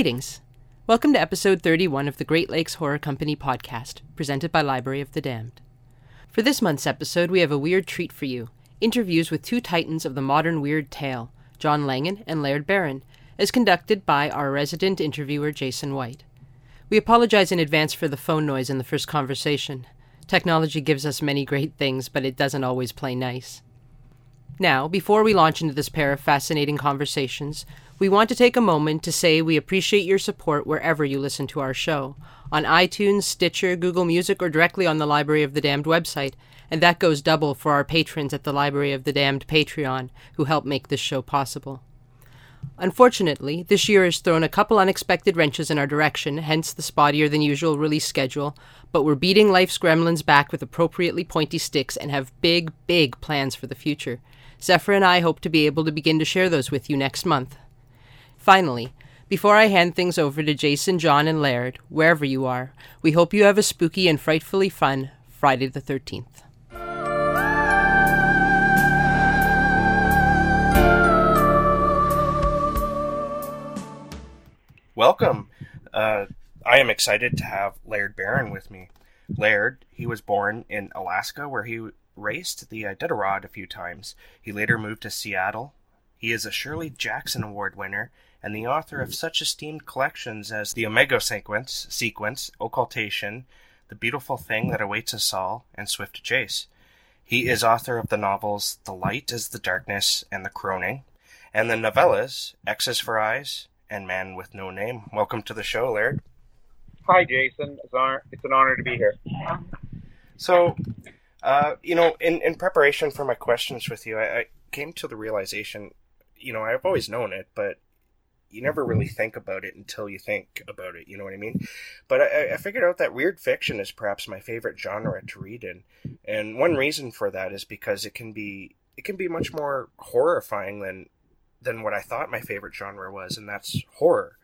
Greetings. Welcome to episode 31 of the Great Lakes Horror Company podcast, presented by Library of the Damned. For this month's episode, we have a weird treat for you interviews with two titans of the modern weird tale, John Langan and Laird Barron, as conducted by our resident interviewer, Jason White. We apologize in advance for the phone noise in the first conversation. Technology gives us many great things, but it doesn't always play nice. Now, before we launch into this pair of fascinating conversations, we want to take a moment to say we appreciate your support wherever you listen to our show on iTunes, Stitcher, Google Music, or directly on the Library of the Damned website, and that goes double for our patrons at the Library of the Damned Patreon who help make this show possible. Unfortunately, this year has thrown a couple unexpected wrenches in our direction, hence the spottier than usual release schedule, but we're beating life's gremlins back with appropriately pointy sticks and have big, big plans for the future. Zephyr and I hope to be able to begin to share those with you next month. Finally, before I hand things over to Jason, John, and Laird, wherever you are, we hope you have a spooky and frightfully fun Friday the 13th. Welcome. Uh, I am excited to have Laird Barron with me. Laird, he was born in Alaska where he raced the Iditarod a few times. He later moved to Seattle. He is a Shirley Jackson Award winner and the author of such esteemed collections as The Imago Sequence, Sequence, Occultation, The Beautiful Thing That Awaits Us All, and Swift Chase. He is author of the novels The Light is the Darkness and The Croning, and the novellas X's for Eyes and Man with No Name. Welcome to the show, Laird. Hi, Jason. It's, honor, it's an honor to be here. So, uh, you know, in, in preparation for my questions with you, I, I came to the realization, you know, I've always known it, but you never really mm-hmm. think about it until you think about it. You know what I mean? But I, I, figured out that weird fiction is perhaps my favorite genre to read in, and one reason for that is because it can be it can be much more horrifying than than what I thought my favorite genre was, and that's horror.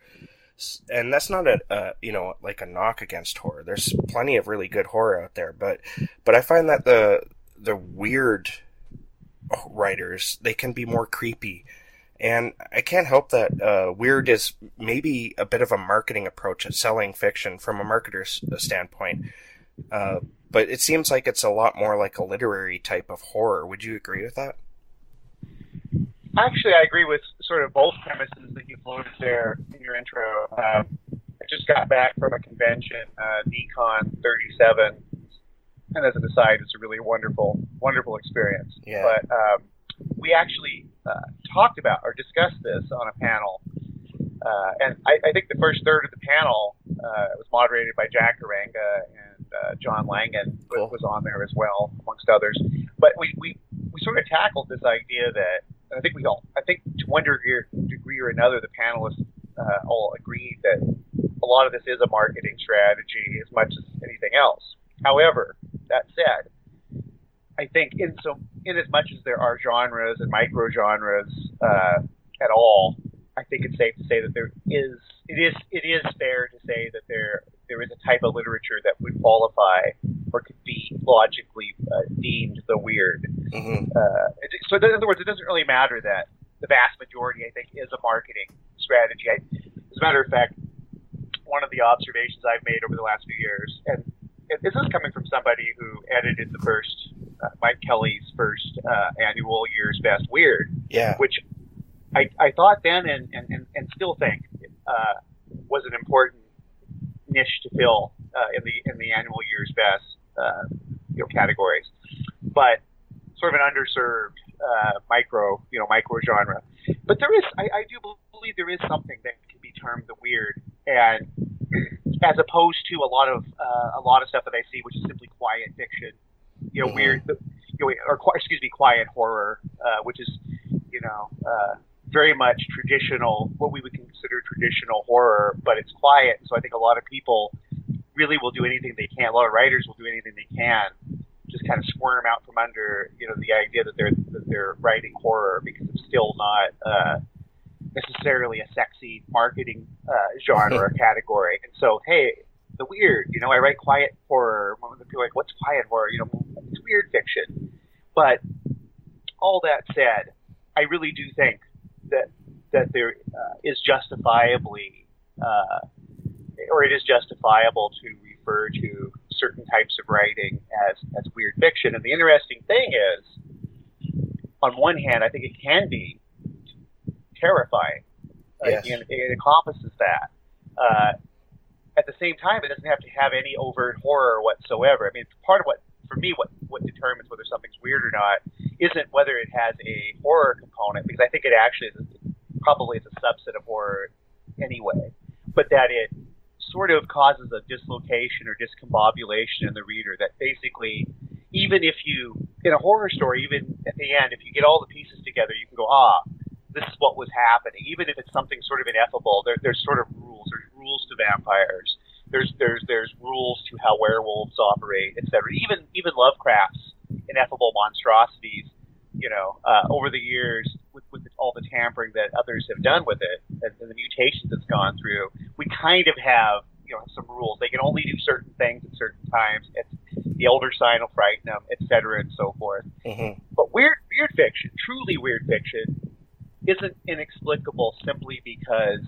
And that's not a, a you know like a knock against horror. There's plenty of really good horror out there, but but I find that the the weird writers they can be more creepy and I can't help that uh, Weird is maybe a bit of a marketing approach at selling fiction from a marketer's uh, standpoint. Uh, but it seems like it's a lot more like a literary type of horror. Would you agree with that? Actually, I agree with sort of both premises that you floated there in your intro. Um, I just got back from a convention, uh, Necon 37, and as an aside, it's a really wonderful, wonderful experience. Yeah. But um, we actually uh, talked about or discussed this on a panel. Uh, and I, I, think the first third of the panel uh, was moderated by Jack Haringa and uh, John Langan cool. was on there as well, amongst others. But we, we, we sort of tackled this idea that I think we all, I think to one degree, degree or another, the panelists uh, all agreed that a lot of this is a marketing strategy as much as anything else. However, that said, I think in so in as much as there are genres and micro genres uh, at all, I think it's safe to say that there is it is it is fair to say that there there is a type of literature that would qualify or could be logically uh, deemed the weird. Mm-hmm. Uh, so in other words, it doesn't really matter that the vast majority, I think, is a marketing strategy. I, as a matter of fact, one of the observations I've made over the last few years, and this is coming from somebody who edited the first Mike Kelly's first uh, annual Year's Best Weird. Yeah. Which I, I thought then and, and, and still think uh, was an important niche to fill uh, in the in the annual Year's Best uh, you know categories, but sort of an underserved uh, micro you know micro genre. But there is I, I do believe there is something that can be termed the weird, and as opposed to a lot of uh, a lot of stuff that I see, which is simply quiet fiction you know, mm-hmm. weird, you know, or excuse me, quiet horror, uh, which is, you know, uh, very much traditional, what we would consider traditional horror, but it's quiet. So I think a lot of people really will do anything they can. A lot of writers will do anything they can, just kind of squirm out from under, you know, the idea that they're that they're writing horror because it's still not uh, necessarily a sexy marketing uh, genre or category. And so, hey, the weird. You know, I write quiet horror. People are like, what's quiet horror? You know, weird fiction. But all that said, I really do think that that there uh, is justifiably uh, or it is justifiable to refer to certain types of writing as, as weird fiction. And the interesting thing is, on one hand, I think it can be terrifying. Yes. It, it encompasses that. Uh, at the same time, it doesn't have to have any overt horror whatsoever. I mean, it's part of what, for me, what, what determines whether something's weird or not isn't whether it has a horror component, because I think it actually is probably is a subset of horror anyway, but that it sort of causes a dislocation or discombobulation in the reader that basically, even if you, in a horror story, even at the end, if you get all the pieces together, you can go, ah, this is what was happening. Even if it's something sort of ineffable, there, there's sort of rules. There's rules to vampires. There's there's there's rules to how werewolves operate, etc. Even even Lovecraft's ineffable monstrosities, you know, uh, over the years with, with all the tampering that others have done with it and, and the mutations it's gone through, we kind of have you know some rules. They can only do certain things at certain times. It's, the elder sign will frighten them, etc., and so forth. Mm-hmm. But weird weird fiction, truly weird fiction, isn't inexplicable simply because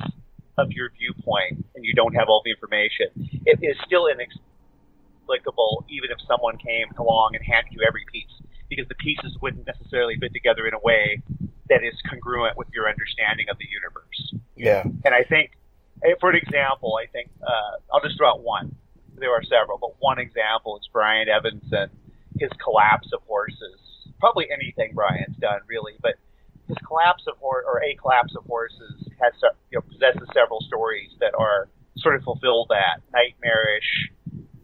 of your viewpoint and you don't have all the information. It is still inexplicable even if someone came along and handed you every piece because the pieces wouldn't necessarily fit together in a way that is congruent with your understanding of the universe. Yeah. And I think, eh, for an example, I think uh, I'll just throw out one. There are several, but one example is Brian Evenson, his collapse of horses. Probably anything Brian's done, really, but his collapse of or a collapse of horses has you know possesses several stories that are sort of fulfill that nightmarish,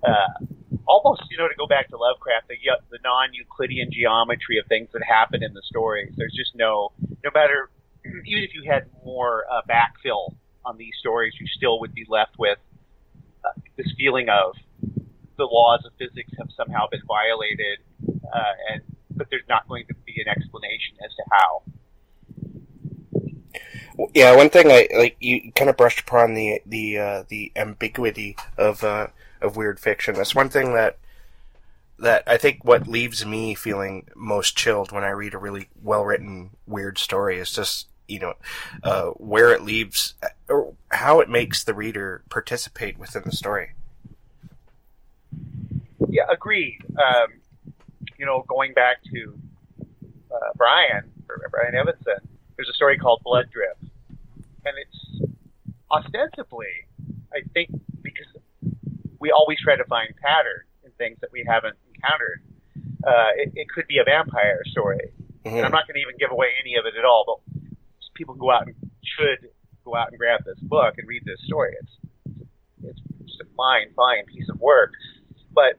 uh, almost you know to go back to Lovecraft the the non-Euclidean geometry of things that happen in the stories. There's just no no matter even if you had more uh, backfill on these stories, you still would be left with uh, this feeling of the laws of physics have somehow been violated, uh, and but there's not going to be an explanation as to how. Yeah, one thing I like you kind of brushed upon the the uh, the ambiguity of uh, of weird fiction. That's one thing that that I think what leaves me feeling most chilled when I read a really well written weird story is just you know uh, where it leaves or how it makes the reader participate within the story. Yeah, agreed. Um, you know, going back to uh, Brian Brian Evenson, there's a story called Blood Drip, and it's ostensibly, I think, because we always try to find pattern in things that we haven't encountered. Uh, it, it could be a vampire story, Mm-hmm. and I'm not going to even give away any of it at all. But people go out and should go out and grab this book and read this story. It's it's just a fine, fine piece of work. But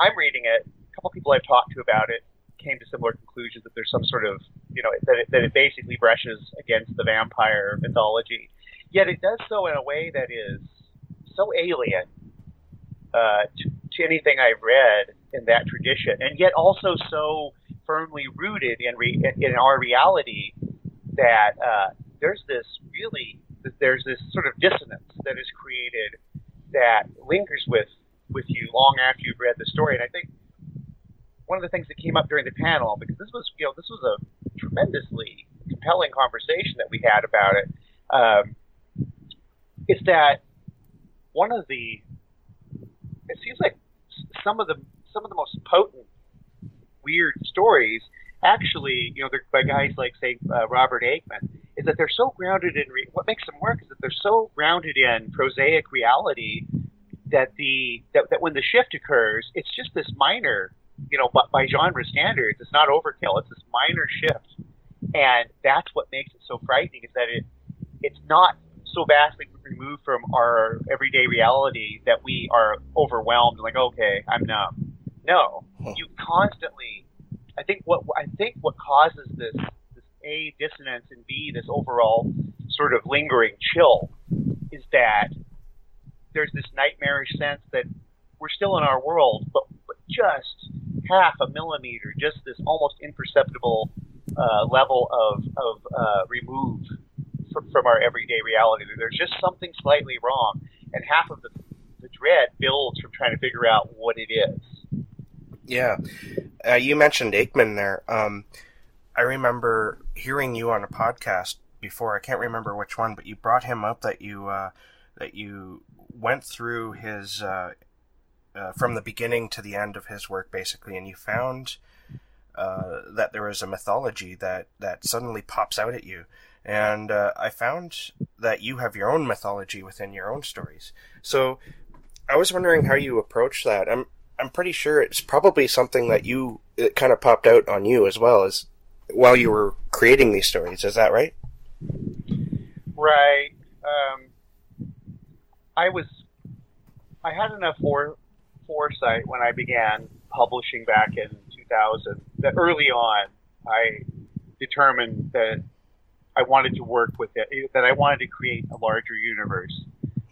I'm reading it. A couple people I've talked to about it came to similar conclusions that there's some sort of you know that it, that it basically brushes against the vampire mythology. Yet it does so in a way that is so alien uh, to, to anything I've read in that tradition, and yet also so firmly rooted in re, in our reality that uh, there's this really there's this sort of dissonance that is created that lingers with with you long after you've read the story. And I think one of the things that came up during the panel, because this was you know this was a tremendously compelling conversation that we had about it, um, is that one of the it seems like some of the some of the most potent weird stories actually you know they're by guys like say uh, Robert Aickman is that they're so grounded in re- what makes them work is that they're so grounded in prosaic reality that the that, that when the shift occurs it's just this minor you know but by genre standards it's not overkill. It's this minor shift. And that's what makes it so frightening is that it it's not so vastly removed from our everyday reality that we are overwhelmed and like okay i'm numb. No. You constantly i think what i think what causes this this a dissonance and b this overall sort of lingering chill is that there's this nightmarish sense that we're still in our world but, but just half a millimeter just this almost imperceptible uh, level of, of uh, remove from, from our everyday reality. There's just something slightly wrong, and half of the, the dread builds from trying to figure out what it is. Yeah, uh, you mentioned Aickman there. Um, I remember hearing you on a podcast before. I can't remember which one, but you brought him up that you uh, that you went through his uh, uh, from the beginning to the end of his work, basically, and you found uh, that there was a mythology that that suddenly pops out at you. And uh, I found that you have your own mythology within your own stories. So I was wondering how you approach that. I'm I'm pretty sure it's probably something that you it kind of popped out on you as well as while you were creating these stories. Is that right? Right. Um, I was. I had enough for, foresight when I began publishing back in 2000 that early on I determined that I wanted to work with it, that I wanted to create a larger universe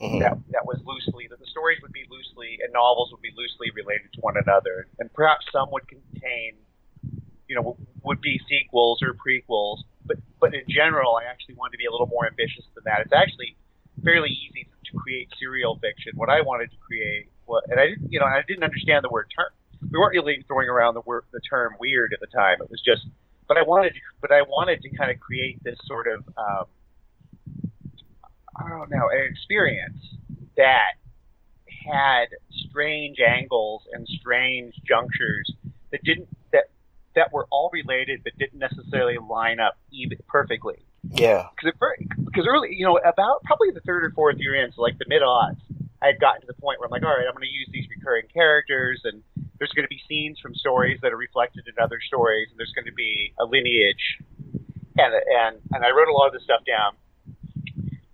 mm-hmm. that, that was loosely, that the stories would be loosely, and novels would be loosely related to one another. And perhaps some would contain, you know, would be sequels or prequels. But, but in general, I actually wanted to be a little more ambitious than that. It's actually fairly easy to create serial fiction. What I wanted to create, was, and I didn't, you know, I didn't understand the word term. We weren't really throwing around the word, the term weird at the time. It was just, but I wanted, to, but I wanted to kind of create this sort of um, I don't know, an experience that had strange angles and strange junctures that didn't that that were all related but didn't necessarily line up even perfectly. Yeah. Because because early, you know, about probably the third or fourth year in, so like the mid odds, I had gotten to the point where I'm like, all right, I'm going to use these recurring characters, and there's going to be scenes from stories that are reflected in other stories, and there's going to be a lineage, and and and I wrote a lot of this stuff down.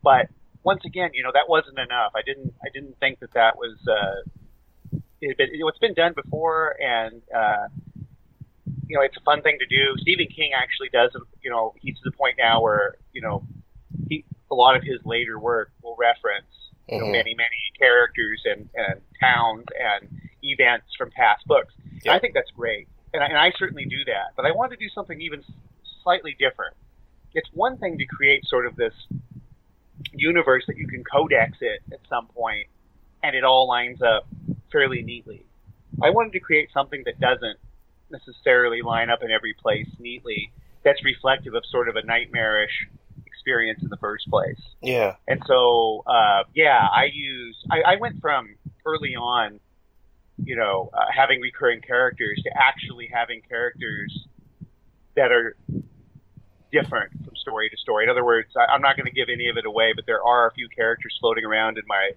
But once again, you know, that wasn't enough. I didn't I didn't think that that was uh, it, it, it's been done before, and uh, you know, it's a fun thing to do. Stephen King actually does. You know, he's to the point now where you know, he a lot of his later work will reference you know, mm-hmm. many many characters and, and towns and events from past books. Yeah. I think that's great, and I, and I certainly do that. But I want to do something even slightly different. It's one thing to create sort of this universe that you can codex it at some point and it all lines up fairly neatly. I wanted to create something that doesn't necessarily line up in every place neatly that's reflective of sort of a nightmarish experience in the first place. Yeah. And so, uh, yeah, I use, I, I went from early on, you know, uh, having recurring characters to actually having characters that are different from story to story. In other words, I, am not going to give any of it away, but there are a few characters floating around in my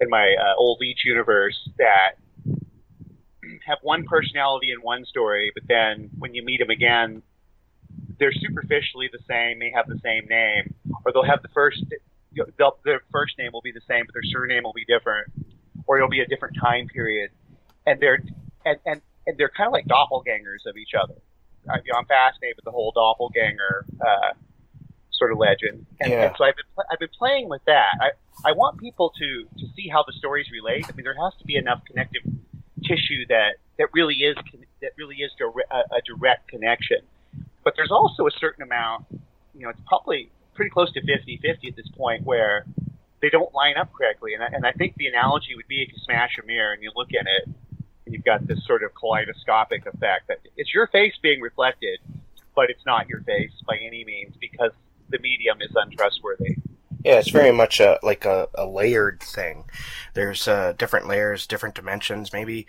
in my uh, old Leech universe that have one personality in one story, but then when you meet them again, they're superficially the same. They have the same name, or they'll have the first. They'll, their first name will be the same, but their surname will be different, or it'll be a different time period, and they're and and, and they're kind of like doppelgangers of each other. I, you know, I'm fascinated with the whole doppelganger uh, sort of legend, and, yeah. and so I've been I've been playing with that. I I want people to to see how the stories relate. I mean, there has to be enough connective tissue that that really is that really is dire- a, a direct connection. But there's also a certain amount, you know, it's probably pretty close to 50-50 at this point where they don't line up correctly. And I, and I think the analogy would be if you smash a mirror and you look in it and you've got this sort of kaleidoscopic effect that it's your face being reflected, but it's not your face by any means because the medium is untrustworthy. Yeah, it's very much a, like a, a layered thing. There's uh, different layers, different dimensions, maybe.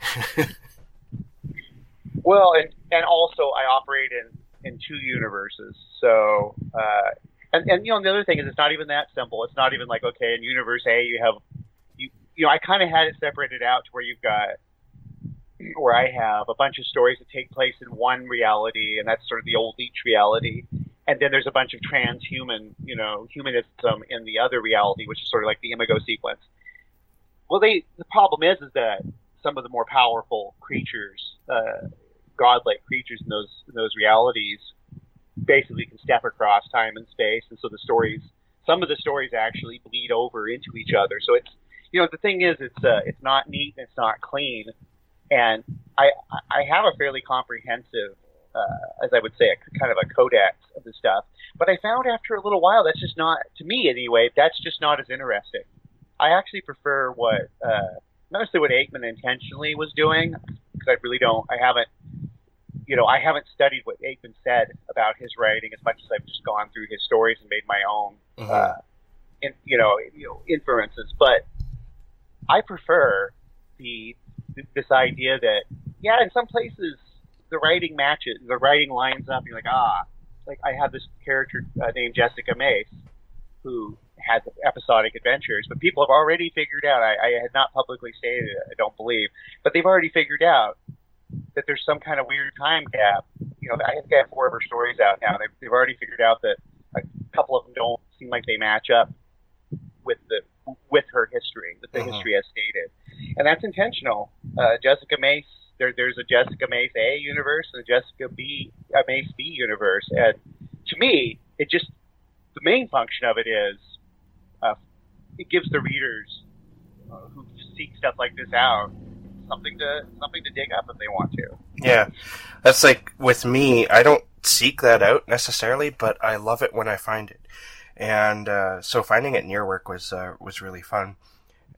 well, and and also I operate in in two universes, so. Uh, and, and you know the other thing is it's not even that simple. It's not even like okay in universe A you have you you know I kind of had it separated out to where you've got where I have a bunch of stories that take place in one reality, and that's sort of the old Leech reality. And then there's a bunch of transhuman, you know, humanism in the other reality, which is sort of like the Imago sequence. Well, they the problem is is that some of the more powerful creatures, uh, godlike creatures in those in those realities, basically can step across time and space, and so the stories, some of the stories actually bleed over into each other. So it's you know the thing is it's uh, it's not neat and it's not clean and I I have a fairly comprehensive, uh, as I would say, a kind of a codex of the stuff. But I found after a little while that's just not to me anyway. That's just not as interesting. I actually prefer what uh, not necessarily what Aickman intentionally was doing because I really don't. I haven't. You know, I haven't studied what Aickman said about his writing as much as I've just gone through his stories and made my own, Mhm. uh, in, you know, you know, inferences. But I prefer the this idea that yeah, in some places the writing matches, the writing lines up. You're like ah, like I have this character uh, named Jessica Mace who has episodic adventures, but people have already figured out. I, I had not publicly stated it, I don't believe, but they've already figured out that there's some kind of weird time gap. You know, I think I have four of her stories out now. They've, they've already figured out that a couple of them don't seem like they match up with the with her history, with the Mhm. history as stated, and that's intentional. Uh, Jessica Mace, there, there's a Jessica Mace A universe and a Jessica B, a Mace B universe, and to me, it just the main function of it is uh, it gives the readers uh, who seek stuff like this out something to something to dig up if they want to. Yeah, that's like with me. I don't seek that out necessarily, but I love it when I find it, and uh, so finding it your work was uh, was really fun.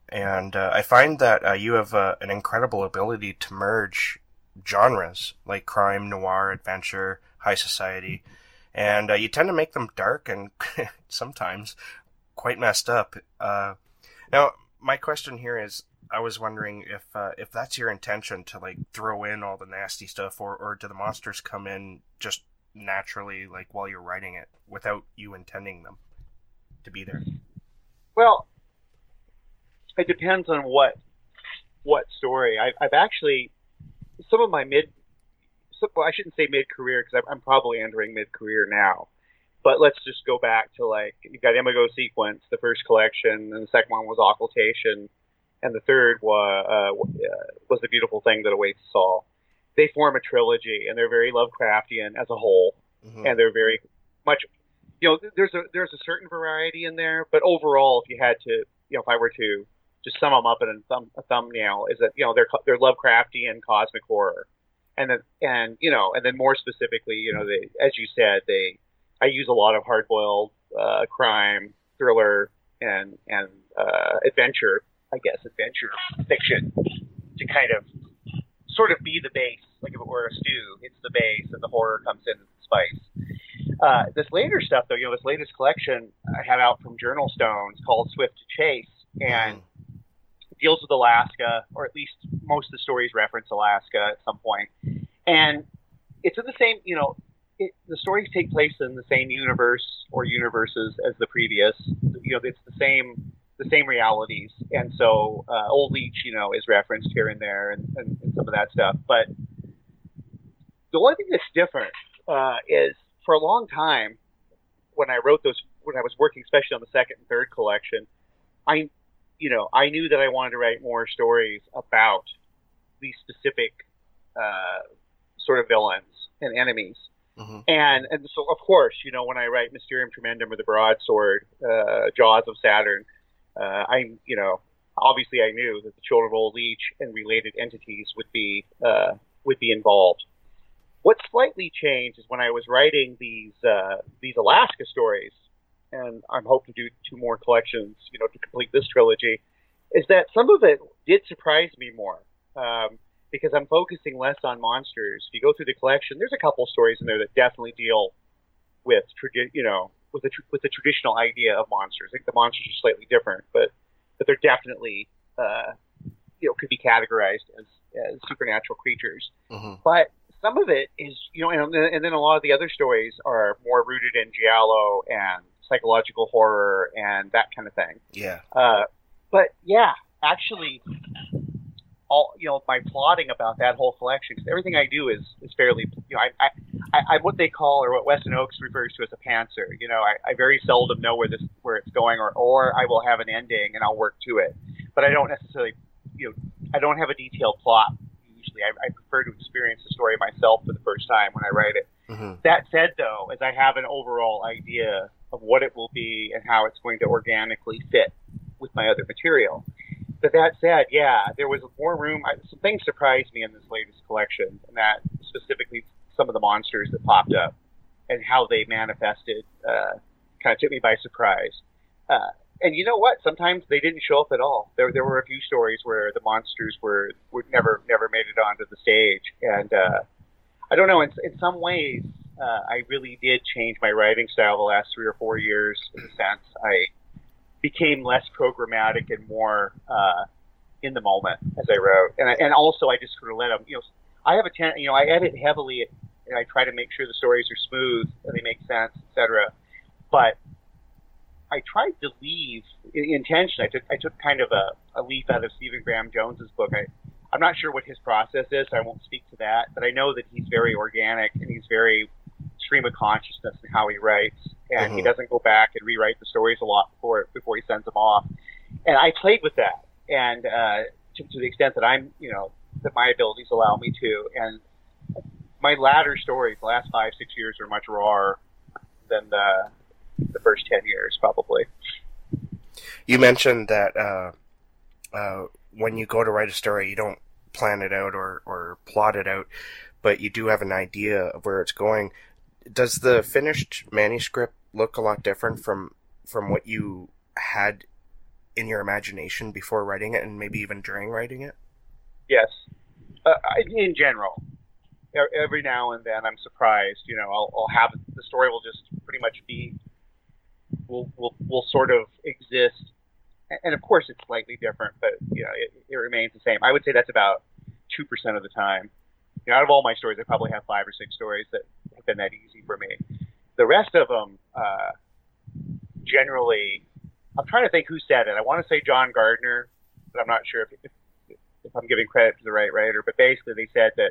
And uh, I find that uh, you have uh, an incredible ability to merge genres like crime, noir, adventure, high society, and uh, you tend to make them dark and sometimes quite messed up. Now, my question here is: I was wondering if uh, if that's your intention to like throw in all the nasty stuff, or or do the monsters come in just naturally, like while you're writing it, without you intending them to be there? Well, it depends on what what story. I, I've actually some of my mid. Well, I shouldn't say mid career because I'm, I'm probably entering mid career now. But let's just go back to like you've got Imago Sequence, the first collection, and the second one was Occultation, and the third was uh, uh, was the beautiful thing that awaits us all. They form a trilogy, and they're very Lovecraftian as a whole Mhm. and they're very much you know there's a there's a certain variety in there but overall if you had to you know if i were to just sum them up in a, thumb, a thumbnail is that you know they're they're lovecraftian cosmic horror and then and you know and then more specifically you know they as you said they i use a lot of hard boiled uh, crime thriller and and uh, adventure i guess adventure fiction to kind of sort of be the base. Like if it were a stew it's the base and the horror comes in as the spice. Uh, this later stuff, though, you know, this latest collection I have out from Journal Stones called Swift to Chase, and deals with Alaska, or at least most of the stories reference Alaska at some point. And it's in the same, you know, it, the stories take place in the same universe or universes as the previous. You know, it's the same the same realities, and so uh, Old Leech, you know, is referenced here and there, and, and, and some of that stuff. But the only thing that's different uh, is for a long time when I wrote those when I was working especially on the second and third collection, I you know I knew that I wanted to write more stories about these specific uh, sort of villains and enemies. Mhm. And and so of course you know when I write Mysterium Tremendum or the Broadsword, uh, Jaws of Saturn, uh, I you know obviously I knew that the Children of Old Leech and related entities would be uh, would be involved. What slightly changed is when I was writing these uh, these Alaska stories, and I'm hoping to do two more collections, you know, to complete this trilogy. Is that some of it did surprise me more um, because I'm focusing less on monsters. If you go through the collection, there's a couple stories in there that definitely deal with tradi- you know with the tr- with the traditional idea of monsters. I think the monsters are slightly different, but but they're definitely uh, you know could be categorized as as supernatural creatures Mhm. but some of it is, you know, and, and then a lot of the other stories are more rooted in giallo and psychological horror and that kind of thing. Yeah. Uh, but yeah, actually, all you know, my plotting about that whole collection, because everything I do is is fairly, you know, I, I, I, I'm what they call or what Weston Ochse refers to as a pantser. You know, I, I very seldom know where this where it's going, or or I will have an ending and I'll work to it, but I don't necessarily, you know, I don't have a detailed plot. Usually, I, I prefer to experience the story myself for the first time when I write it. hmm That said, though, as I have an overall idea of what it will be and how it's going to organically fit with my other material. But that said, yeah, there was more room. I, some things surprised me in this latest collection, and that specifically some of the monsters that popped up and how they manifested uh, kind of took me by surprise. Uh, and you know what? Sometimes they didn't show up at all. There, there were a few stories where the monsters were, were never never made it onto the stage, and uh, I don't know. In, in some ways, uh, I really did change my writing style the last three or four years. In a sense, I became less programmatic and more uh, in the moment as I wrote, and I, and also I just sort of let them. You know, I have a ten. You know, I edit heavily, and I try to make sure the stories are smooth and they make sense, etc. But I tried to leave intentionally. I took I took kind of a, a leaf out of Stephen Graham Jones's book. I I'm not sure what his process is. So I won't speak to that, but I know that he's very organic and he's very stream of consciousness in how he writes, and mm-hmm. he doesn't go back and rewrite the stories a lot before before he sends them off. And I played with that, and uh, to, to the extent that I'm, you know, that my abilities allow me to, and my latter stories, the last five six years, are much rawer than the the first ten years, probably. You mentioned that uh, uh, when you go to write a story, you don't plan it out or, or plot it out, but you do have an idea of where it's going. Does the finished manuscript look a lot different from from what you had in your imagination before writing it, and maybe even during writing it? Yes, uh, in general. Every now and then, I'm surprised. You know, I'll, I'll have the story will just pretty much be will will will sort of exist and of course it's slightly different, but you know it, it remains the same. I would say that's about two percent of the time. You know, out of all my stories, I probably have five or six stories that have been that easy for me. The rest of them, uh, generally, I'm trying to think who said it. I want to say John Gardner, but I'm not sure if, if, if I'm giving credit to the right writer. But basically, they said that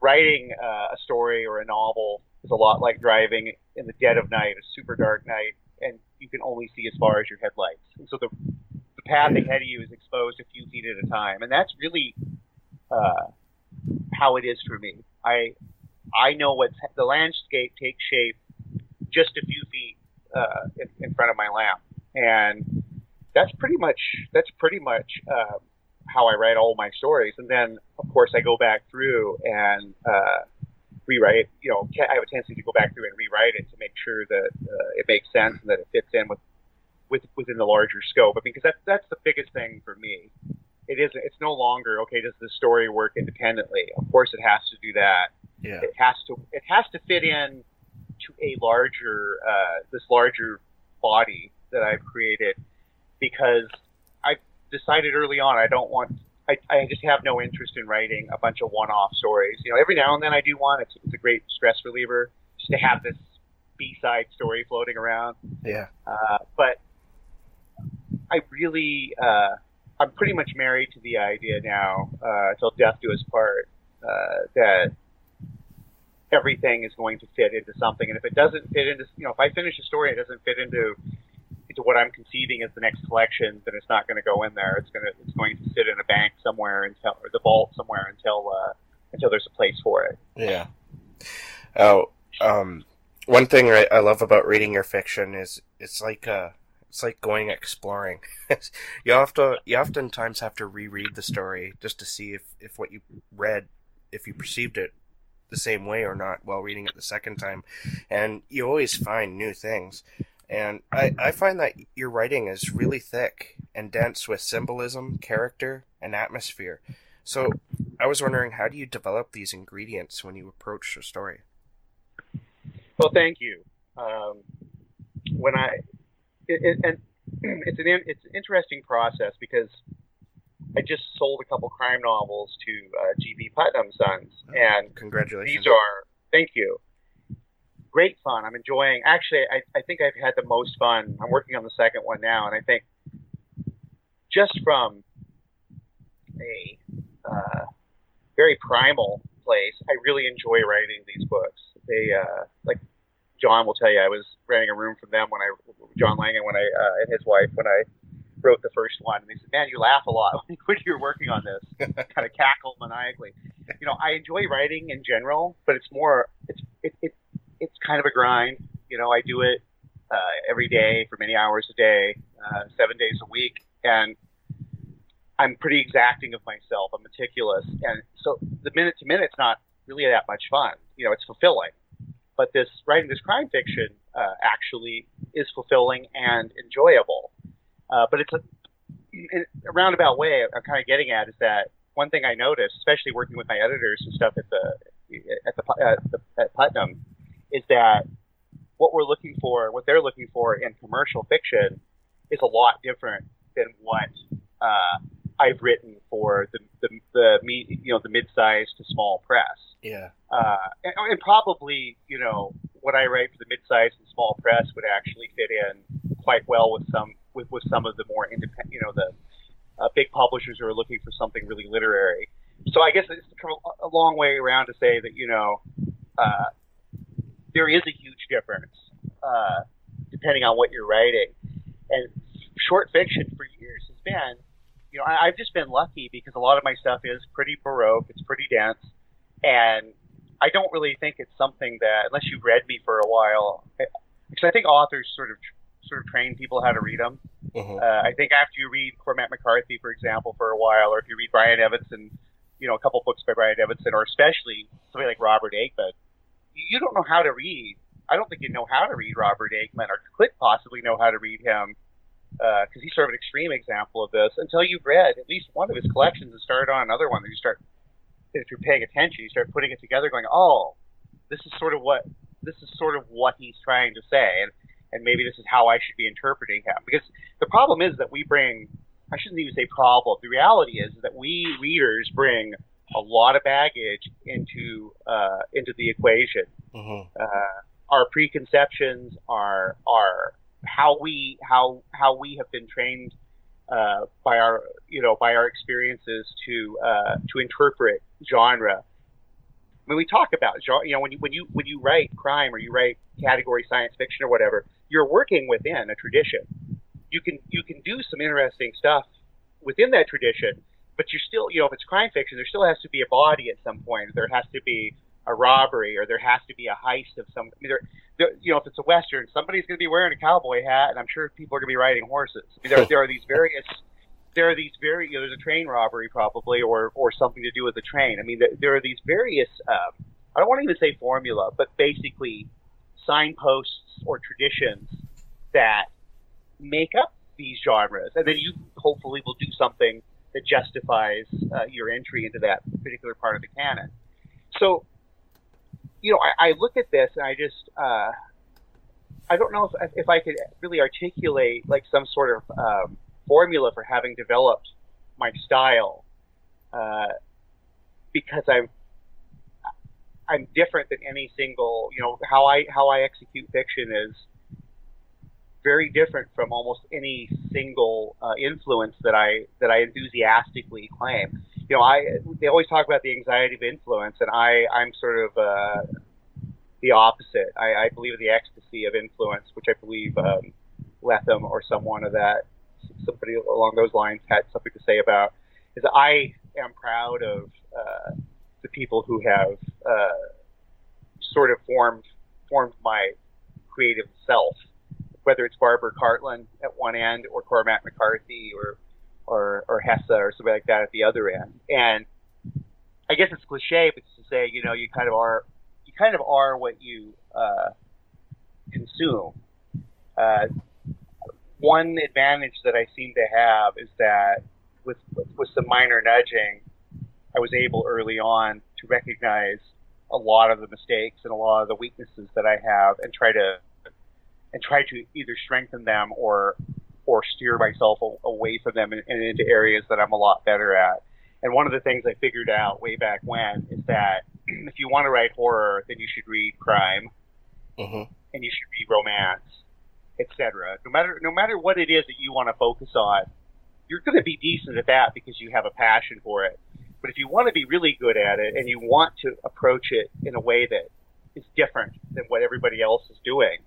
writing uh, a story or a novel is a lot like driving in the dead of night, a super dark night, and you can only see as far as your headlights. And so the, the path ahead of you is exposed a few feet at a time. And that's really uh, how it is for me. I I know what's the landscape takes shape just a few feet uh, in, in, front of my lamp, and that's pretty much that's pretty much uh, how I write all my stories. And then of course I go back through and uh, rewrite. You know, I have a tendency to go back through and rewrite it to make sure that uh, it makes sense and that it fits in with, with within the larger scope. I mean, because that's that's the biggest thing for me. It isn't. It's no longer okay. Does the story work independently? Of course, it has to do that. Yeah. It has to. It has to fit in to a larger uh, this larger body that I've created because I decided early on I don't want I, I just have no interest in writing a bunch of one-off stories. You know, every now and then I do one. It's, it's a great stress reliever just to have this B-side story floating around. Yeah. Uh, but I really, uh, I'm pretty much married to the idea now, uh, till death do us part, uh, that everything is going to fit into something. And if it doesn't fit into, you know, if I finish a story and it doesn't fit into to what I'm conceiving as the next collection, then it's not going to go in there. It's going to it's going to sit in a bank somewhere until or the vault somewhere until uh, until there's a place for it. Yeah. Oh, um, one thing I, I love about reading your fiction is it's like uh it's like going exploring. you have to you oftentimes have to reread the story just to see if if what you read if you perceived it the same way or not while reading it the second time, and you always find new things. And I, I find that your writing is really thick and dense with symbolism, character, and atmosphere. So I was wondering, how do you develop these ingredients when you approach a story? Well, thank you. Um, when I, it, it, and it's an it's an interesting process because I just sold a couple crime novels to uh, G.P. Putnam Sons, oh, and congratulations. These are thank you great fun. I'm enjoying. Actually, I, I think I've had the most fun. I'm working on the second one now, and I think just from a uh, very primal place, I really enjoy writing these books. They uh, like John will tell you, I was renting a room from them when I John Langan when I uh, and his wife when I wrote the first one. And they said, "Man, you laugh a lot when you're working on this." kind of cackle maniacally. You know, I enjoy writing in general, but it's more it's it, it it's kind of a grind. You know, I do it uh, every day for many hours a day, uh, seven days a week, and I'm pretty exacting of myself. I'm meticulous, and so the minute to minute, it's not really that much fun. You know, it's fulfilling. But this writing this crime fiction uh, actually is fulfilling and enjoyable. Uh, but it's a, a roundabout way. I'm kind of getting at is that one thing I noticed, especially working with my editors and stuff at the at the at, the, at Putnam is that what we're looking for, what they're looking for in commercial fiction, is a lot different than what uh, I've written for the the, the you know the mid-sized to small press. Yeah. Uh, and, and probably you know what I write for the mid-sized and small press would actually fit in quite well with some with, with some of the more independent you know the uh, big publishers who are looking for something really literary. So I guess it's a long way around to say that you know uh, there is a huge difference uh, depending on what you're writing. And short fiction for years has been, you know, I, I've just been lucky because a lot of my stuff is pretty baroque, it's pretty dense, and I don't really think it's something that unless you've read me for a while, because I think authors sort of sort of train people how to read them. Mm-hmm. Uh, I think after you read Cormac McCarthy, for example, for a while, or if you read Brian Evenson, you know, a couple books by Brian Evenson, or especially somebody like Robert Aickman, you don't know how to read. I don't think you know how to read Robert Aickman, or could possibly know how to read him, because uh, he's sort of an extreme example of this. Until you've read at least one of his collections and started on another one, then you start, if you're paying attention, you start putting it together, going, "Oh, this is sort of what this is sort of what he's trying to say," and and maybe this is how I should be interpreting him. Because the problem is that we bring, I shouldn't even say problem. The reality is that we readers bring a lot of baggage into uh, into the equation. Mm-hmm. Uh, our preconceptions, our our how we how how we have been trained uh, by our you know by our experiences to uh, to interpret genre. When we talk about genre, you know when you when you when you write crime or you write category science fiction or whatever, you're working within a tradition. You can you can do some interesting stuff within that tradition, but you're still, you know, if it's crime fiction, there still has to be a body at some point. There has to be a robbery, or there has to be a heist of some. I mean, there, there, you know, if it's a western, somebody's going to be wearing a cowboy hat, and I'm sure people are going to be riding horses. I mean, there, there are these various. There are these very, you know, there's a train robbery probably, or or something to do with the train. I mean, there, there are these various. Um, I don't want to even say formula, but basically signposts or traditions that make up these genres, and then you hopefully will do something that justifies uh, your entry into that particular part of the canon. So, you know, I, I look at this and I just, uh, I don't know if, if I could really articulate like some sort of um, formula for having developed my style, uh, because I'm I'm different than any single. You know how I how I execute fiction is very different from almost any single uh, influence that I that I enthusiastically claim. You know, I they always talk about the anxiety of influence, and I I'm sort of uh, the opposite. I, I believe the ecstasy of influence, which I believe um, Lethem or someone of that somebody along those lines had something to say about. Is I am proud of uh, the people who have uh, sort of formed formed my creative self whether it's Barbara Cartland at one end or Cormac McCarthy or or or Hesse or something like that at the other end. And I guess it's cliche, but to say, you know, you kind of are you kind of are what you uh, consume. Uh, one advantage that I seem to have is that with with some minor nudging, I was able early on to recognize a lot of the mistakes and a lot of the weaknesses that I have and try to and try to either strengthen them or or steer myself away from them and, and into areas that I'm a lot better at. And one of the things I figured out way back when is that if you want to write horror, then you should read crime, mm-hmm. and you should read romance, etc. No matter no matter what it is that you want to focus on, you're going to be decent at that because you have a passion for it. But if you want to be really good at it and you want to approach it in a way that is different than what everybody else is doing,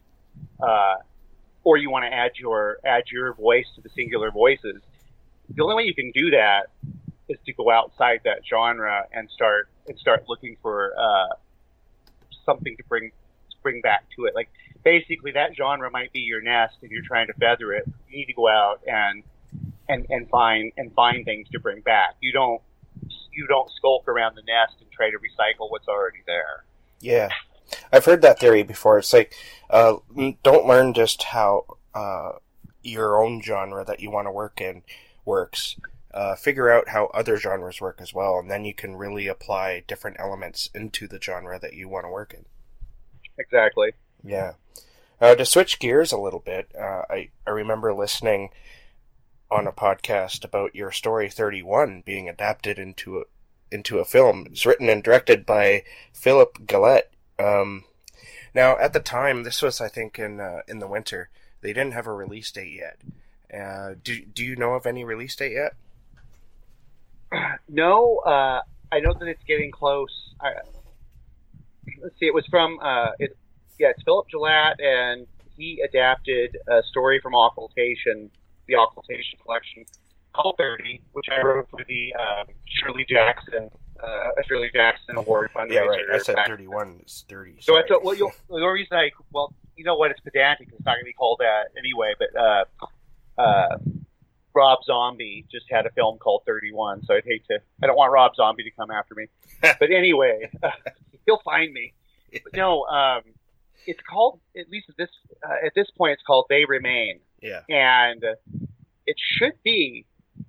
uh, or you want to add your add your voice to the singular voices. The only way you can do that is to go outside that genre and start and start looking for uh, something to bring to bring back to it. Like basically, that genre might be your nest, and you're trying to feather it. You need to go out and and and find and find things to bring back. You don't you don't skulk around the nest and try to recycle what's already there. Yeah, I've heard that theory before. It's like, uh, don't learn just how uh, your own genre that you want to work in works. uh, figure out how other genres work as well, and then you can really apply different elements into the genre that you want to work in. Exactly. Yeah. Uh, to switch gears a little bit, uh, I I remember listening on a podcast about your story 31 being adapted into a into a film. It's written and directed by Philip Gelatt. Um, now, at the time, this was I think in uh, in the winter. They didn't have a release date yet. Uh, do do you know of any release date yet? No, uh, I know that it's getting close. I, let's see, it was from uh, it, yeah, it's Philip Gelatt, and he adapted a story from Occultation, the Occultation collection, called Thirty, which I wrote for the uh, Shirley Jackson uh, Shirley Jackson Award. Yeah, right. I said thirty-one. It's thirty. So I thought, well, you'll, the reason I well, you know what? It's pedantic. It's not going to be called that anyway. But uh, uh, Rob Zombie just had a film called 31, so I'd hate to. I don't want Rob Zombie to come after me. but anyway, uh, he'll find me. But no, um, it's called at least at this uh, at this point it's called They Remain. Yeah. And it should be,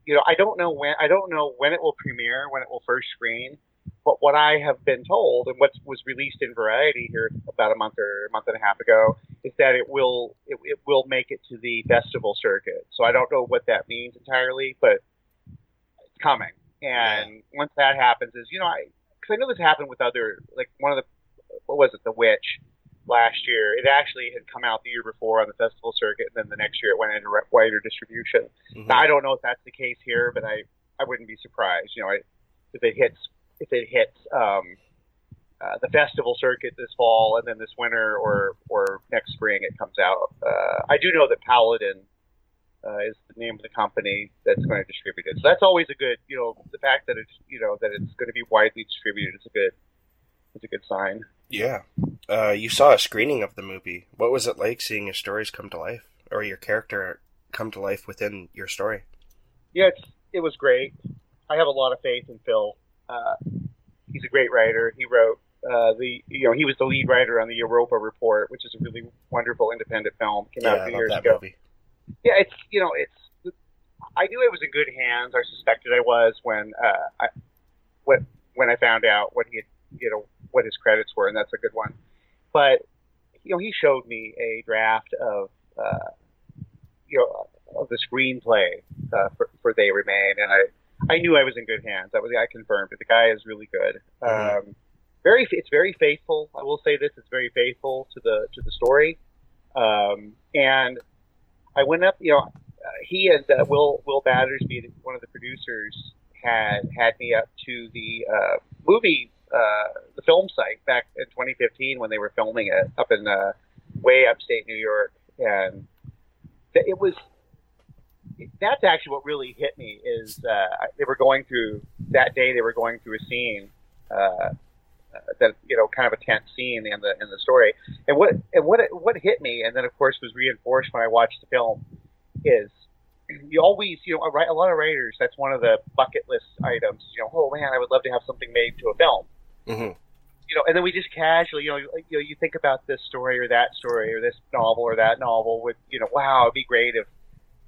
you know, I don't know when I don't know when it will premiere, when it will first screen. But what I have been told, and what was released in Variety here about a month or a month and a half ago, is that it will it, it will make it to the festival circuit. So I don't know what that means entirely, but it's coming. And yeah. once that happens, is you know, I because I know this happened with other like one of the what was it, The Witch last year. It actually had come out the year before on the festival circuit, and then the next year it went into wider distribution. Mm-hmm. Now, I don't know if that's the case here, but I I wouldn't be surprised. You know, I, if it hits if it hits um, uh, the festival circuit this fall and then this winter or or next spring it comes out. Uh, I do know that Paladin uh, is the name of the company that's going to distribute it. So that's always a good, you know, the fact that it's you know that it's going to be widely distributed is a good is a good sign. Yeah, uh, you saw a screening of the movie. What was it like seeing your stories come to life or your character come to life within your story? Yeah, it's, it was great. I have a lot of faith in Phil. Uh, he's a great writer. He wrote uh, the you know he was the lead writer on the Europa Report, which is a really wonderful independent film. Came yeah, out a few years ago. Movie. Yeah, it's you know it's I knew it was in good hands. I suspected I was when uh, I when when I found out what he had, you know what his credits were, and that's a good one. But you know he showed me a draft of uh, you know of the screenplay uh, for, for They Remain, and I I knew I was in good hands. That was I confirmed it. The guy is really good. Mm-hmm. Um, very, it's very faithful. I will say this: it's very faithful to the to the story. Um, and I went up. You know, uh, he and uh, Will Will Battersby, one of the producers, had had me up to the uh, movie, uh, the film site back in 2015 when they were filming it up in uh, way upstate New York, and it was that's actually what really hit me is uh, they were going through that day. They were going through a scene uh, that you know, kind of a tense scene in the in the story. And what and what what hit me, and then of course was reinforced when I watched the film, is you always you know a lot of writers that's one of the bucket list items. You know, oh man, I would love to have something made to a film. Mm-hmm. You know, and then we just casually, you know, you know, you think about this story or that story or this novel or that novel with, you know, wow, it'd be great if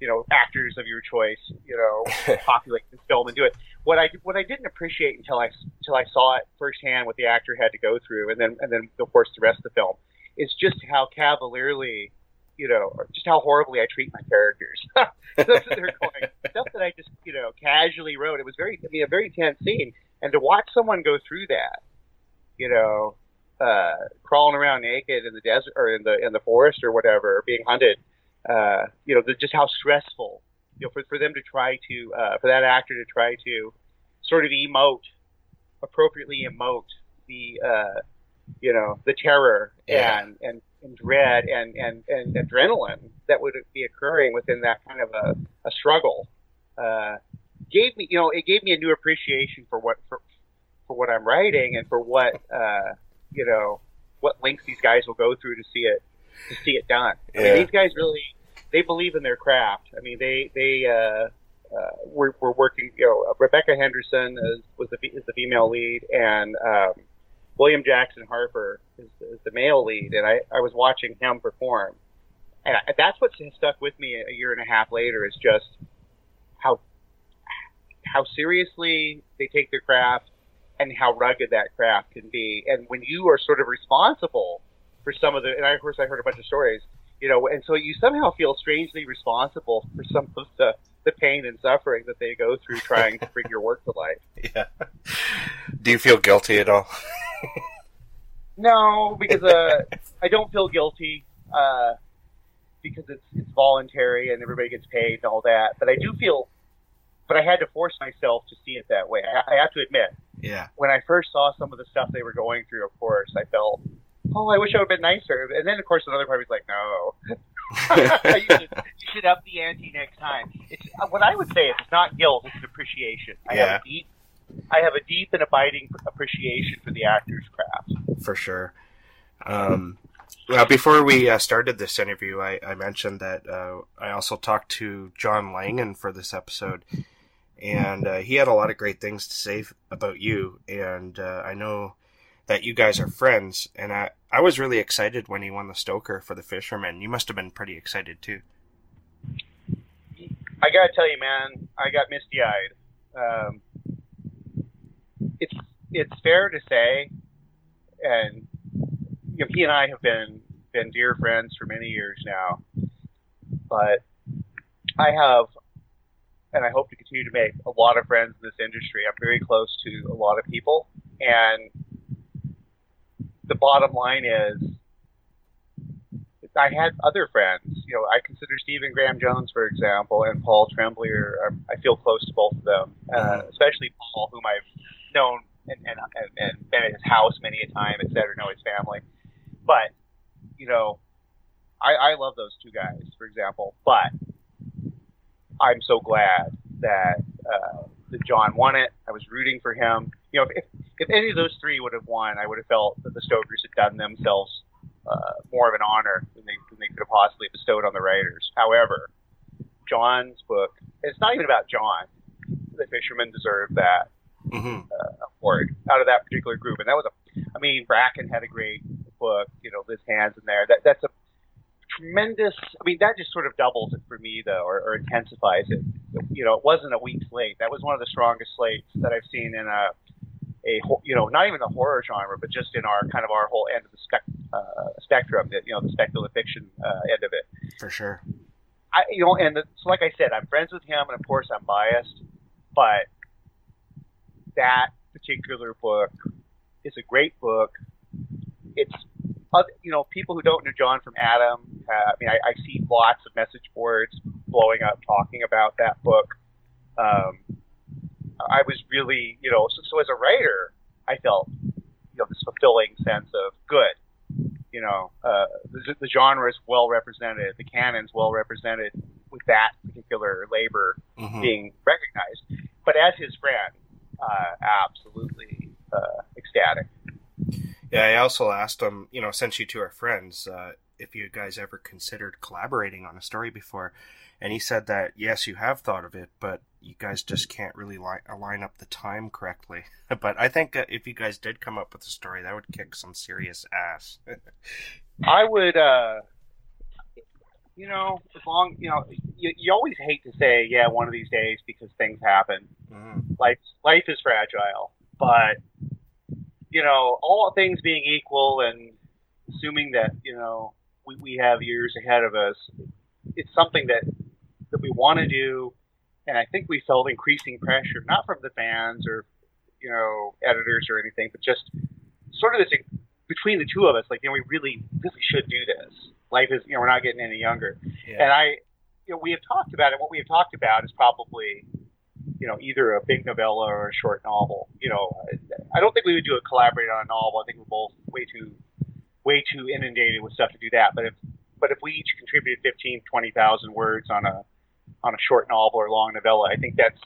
you know actors of your choice, you know, populate this film and do it. What I what I didn't appreciate until I until I saw it firsthand, what the actor had to go through, and then and then of course the rest of the film, is just how cavalierly, you know, or just how horribly I treat my characters. That's what they're going. Stuff that I just you know casually wrote. It was very I mean a very tense scene, and to watch someone go through that, you know, uh, crawling around naked in the desert or in the in the forest or whatever, being hunted uh, you know, the, just how stressful, you know, for, for them to try to, uh, for that actor to try to sort of emote, appropriately emote the, uh, you know, the terror yeah. and, and, and dread and, and, and adrenaline that would be occurring within that kind of a, a struggle, uh, gave me, you know, it gave me a new appreciation for what, for, for what I'm writing and for what, uh, you know, what lengths these guys will go through to see it to see it done. I mean, these guys really they believe in their craft. I mean, they they uh, uh, were, were working. You know, Rebecca Henderson is, was the is the female lead, and um, William Jackson Harper is, is the male lead. And I I was watching him perform, and I, that's what stuck with me a year and a half later is just how how seriously they take their craft and how rugged that craft can be. And when you are sort of responsible for some of the, and I, of course I heard a bunch of stories, you know, and so you somehow feel strangely responsible for some of the the pain and suffering that they go through trying to bring your work to life. Yeah. Do you feel guilty at all? no, because uh, I don't feel guilty uh, because it's it's voluntary and everybody gets paid and all that. But I do feel, but I had to force myself to see it that way. I, I have to admit. Yeah. When I first saw some of the stuff they were going through, of course, I felt, oh, I wish I would have been nicer. And then, of course, another part was like, no, you, should, you, should, up the ante next time. It's uh, what I would say is it's not guilt; it's appreciation. I yeah. have a deep, I have a deep and abiding appreciation for the actor's craft. For sure. Um, well, before we uh, started this interview, I, I mentioned that uh, I also talked to John Langan for this episode, and uh, he had a lot of great things to say about you. And uh, I know that you guys are friends, and I I was really excited when he won the Stoker for the Fisherman. You must have been pretty excited too. I gotta tell you, man, I got misty eyed. Um, it's it's fair to say, and you know, he and I have been been dear friends for many years now, but I have, and I hope to continue to make a lot of friends in this industry. I'm very close to a lot of people, and the bottom line is I had other friends. You know, I consider Stephen Graham Jones, for example, and Paul Tremblay. I feel close to both of them, uh, mm-hmm. especially Paul, whom I've known and, and, and been at his house many a time, et cetera, know his family. But, you know, I, I love those two guys, for example. But I'm so glad that uh, that John won it. I was rooting for him. You know, if, if any of those three would have won, I would have felt that the Stokers had done themselves uh, more of an honor than they, than they could have possibly bestowed on the writers. However, John's book, it's not even about John. The fishermen deserved that mm-hmm. uh, award out of that particular group. And that was a, I mean, Bracken had a great book, you know, Liz Hands in there. That, that's a tremendous, I mean, that just sort of doubles it for me, though, or, or intensifies it. You know, it wasn't a weak slate. That was one of the strongest slates that I've seen in a, a you know not even the horror genre, but just in our kind of our whole end of the spec, uh, spectrum, that you know the speculative fiction uh, end of it. For sure. I you know, and the, so like I said, I'm friends with him, and of course I'm biased, but that particular book is a great book. It's you know people who don't know John from Adam. Uh, I mean, I, I see lots of message boards blowing up talking about that book. Um, I was really, you know, so, so as a writer, I felt, you know, this fulfilling sense of good. You know, uh, the, the genre is well represented, the canon's well represented with that particular labor mm-hmm. being recognized. But as his friend, uh, absolutely uh, ecstatic. Yeah, I also asked him, you know, since you two are friends, uh, if you guys ever considered collaborating on a story before. And he said that, yes, you have thought of it, but you guys just can't really line, line up the time correctly. but I think uh, if you guys did come up with a story, that would kick some serious ass. I would, uh, you know, as long, you know, you, you always hate to say, yeah, one of these days because things happen. Mm. Life, life is fragile. But, you know, all things being equal and assuming that, you know, we, we have years ahead of us, it's something that, that we want to do and I think we felt increasing pressure, not from the fans or you know editors or anything, but just sort of this between the two of us, like you know, we really really should do this. Life is you know we're not getting any younger, yeah. and I you know we have talked about it. What we have talked about is probably you know either a big novella or a short novel. You know, I don't think we would do a collaborate on a novel. I think we're both way too way too inundated with stuff to do that. But if but if we each contributed 15, 20,000 words on a on a short novel or long novella. I think that's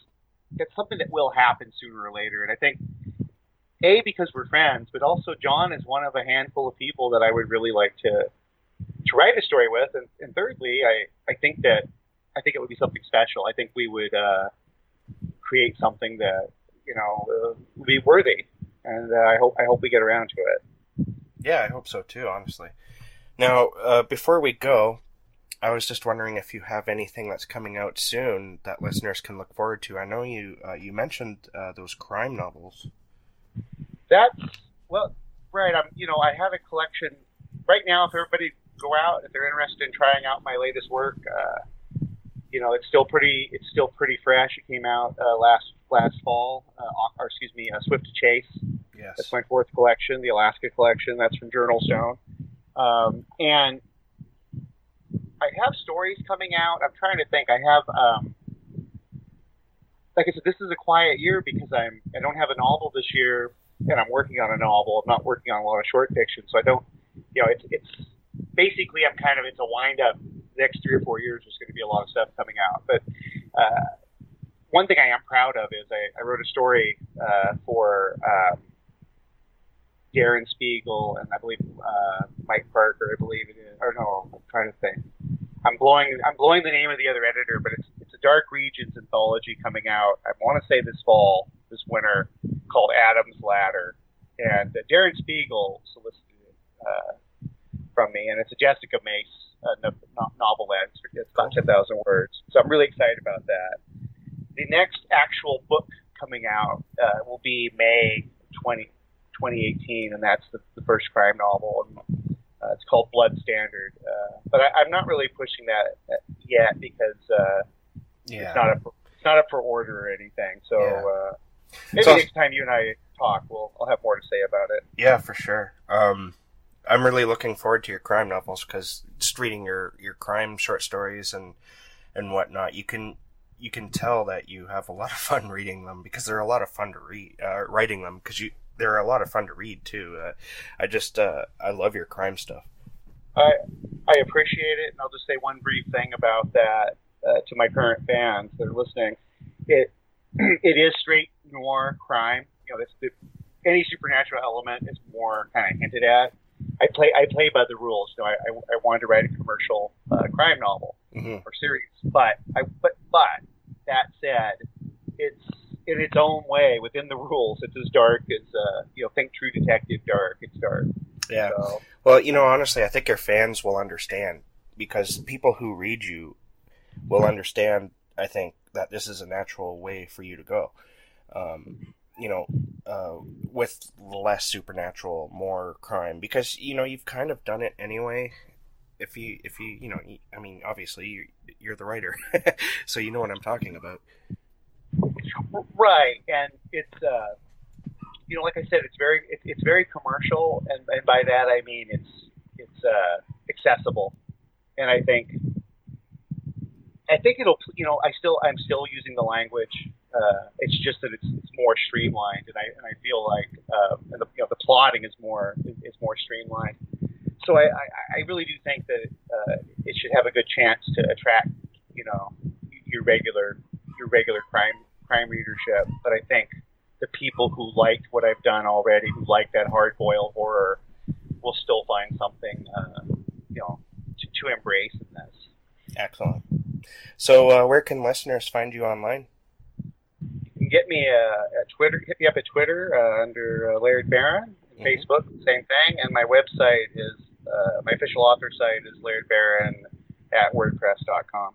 that's something that will happen sooner or later. And I think a because we're friends, but also John is one of a handful of people that I would really like to to write a story with. And, and thirdly, I I think that I think it would be something special. I think we would uh, create something that you know uh, would be worthy. And uh, I hope I hope we get around to it. Yeah, I hope so too. Honestly. Now, uh, before we go, I was just wondering if you have anything that's coming out soon that listeners can look forward to. I know you uh, you mentioned uh, those crime novels. That's well, right. I'm you know I have a collection right now. If everybody go out if they're interested in trying out my latest work, uh, you know it's still pretty it's still pretty fresh. It came out uh, last last fall, uh, or excuse me, uh, Swift to Chase. Yes, that's my fourth collection, the Alaska collection. That's from JournalStone, um, and I have stories coming out. I'm trying to think. I have, um, like I said, this is a quiet year because I'm I don't have a novel this year, and I'm working on a novel. I'm not working on a lot of short fiction, so I don't. You know, it's it's basically I'm kind of it's a wind up. Next three or four years there's going to be a lot of stuff coming out, but. Uh, one thing I am proud of is I, I wrote a story uh, for um, Darren Speegle and I believe uh, Mike Parker. I believe it is. Or no, I'm trying to think. I'm blowing I'm blowing the name of the other editor, but it's it's a Dark Regions anthology coming out. I want to say this fall, this winter, called Adam's Ladder, and uh, Darren Speegle solicited it uh, from me, and it's a Jessica Mace uh, no- novelette. It's about ten thousand words, so I'm really excited about that. The next actual book coming out uh, will be May 20, 2018, and that's the, the first crime novel. And, uh, it's called Blood Standard, uh, but I, I'm not really pushing that yet because uh, yeah. it's not up for, it's not up for order or anything. So Yeah. uh, maybe So- next time you and I talk, we'll I'll have more to say about it. Yeah, for sure. Um, I'm really looking forward to your crime novels because just reading your, your crime short stories and and whatnot, you can you can tell that you have a lot of fun reading them because they're a lot of fun to read, uh, writing them because you they're a lot of fun to read too. Uh, I just uh, I love your crime stuff. I I appreciate it, and I'll just say one brief thing about that uh, to my current fans that are listening. It it is straight noir crime. You know, any supernatural element is more kind of hinted at. I play I play by the rules. You know, I I, I wanted to write a commercial uh, crime novel hmm or series, but I but but that said, it's in its own way within the rules. It's as dark as uh, you know, think True Detective dark. It's dark. Yeah. So, Well, you know, honestly, I think your fans will understand because people who read you will understand. I think that this is a natural way for you to go. Um, you know, uh, with less supernatural, more crime, because you know you've kind of done it anyway. If you, if you, you know, I mean, obviously you, you're the writer, so you know what I'm talking about. Right, and it's uh, you know, like I said, it's very it, it's very commercial, and, and by that I mean it's it's uh, accessible, and I think I think it'll you know I still I'm still using the language. Uh, it's just that it's, it's more streamlined, and I and I feel like uh, and the, you know the plotting is more is more streamlined. So I, I, I really do think that uh, it should have a good chance to attract you know your regular your regular crime crime readership, but I think the people who liked what I've done already, who like that hard boiled horror, will still find something, uh, you know, to, to embrace in this. Excellent. So, uh, where can listeners find you online? Can get me uh, at Twitter, hit me up at Twitter uh, under uh, Laird Barron, Mhm. Facebook, same thing, and my website is uh, my official author site is Laird Barron at WordPress.com.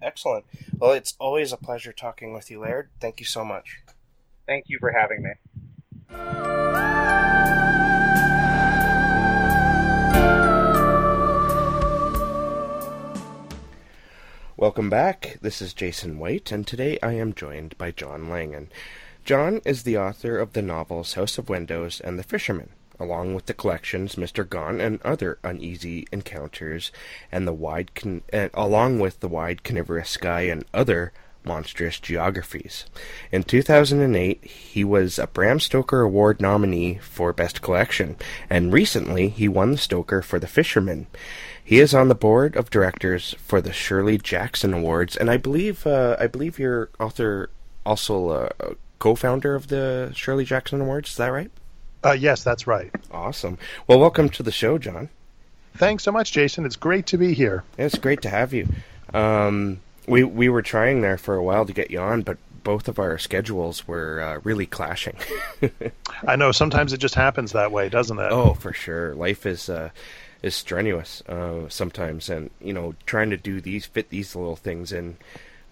Excellent. Well, it's always a pleasure talking with you, Laird. Thank you so much. Thank you for having me. Welcome back. This is Jason White, and today I am joined by John Langan. John is the author of the novels House of Windows and The Fisherman, along with the collections Mr. Gaunt and Other Uneasy Encounters, and the wide, con- along with the Wide Carnivorous Sky and Other Monstrous Geographies. In 2008, he was a Bram Stoker Award nominee for Best Collection, and recently he won the Stoker for The Fisherman. He is on the board of directors for the Shirley Jackson Awards, and I believe uh, I believe you're author also uh, a co-founder of the Shirley Jackson Awards. Is that right? Uh, yes, that's right. Awesome. Well, welcome to the show, John. Thanks so much, Jason. It's great to be here. It's great to have you. Um, we we were trying there for a while to get you on, but both of our schedules were uh, really clashing. I know sometimes it just happens that way, doesn't it? Oh, for sure. Life is uh, is strenuous uh, sometimes, and you know, trying to do these fit these little things in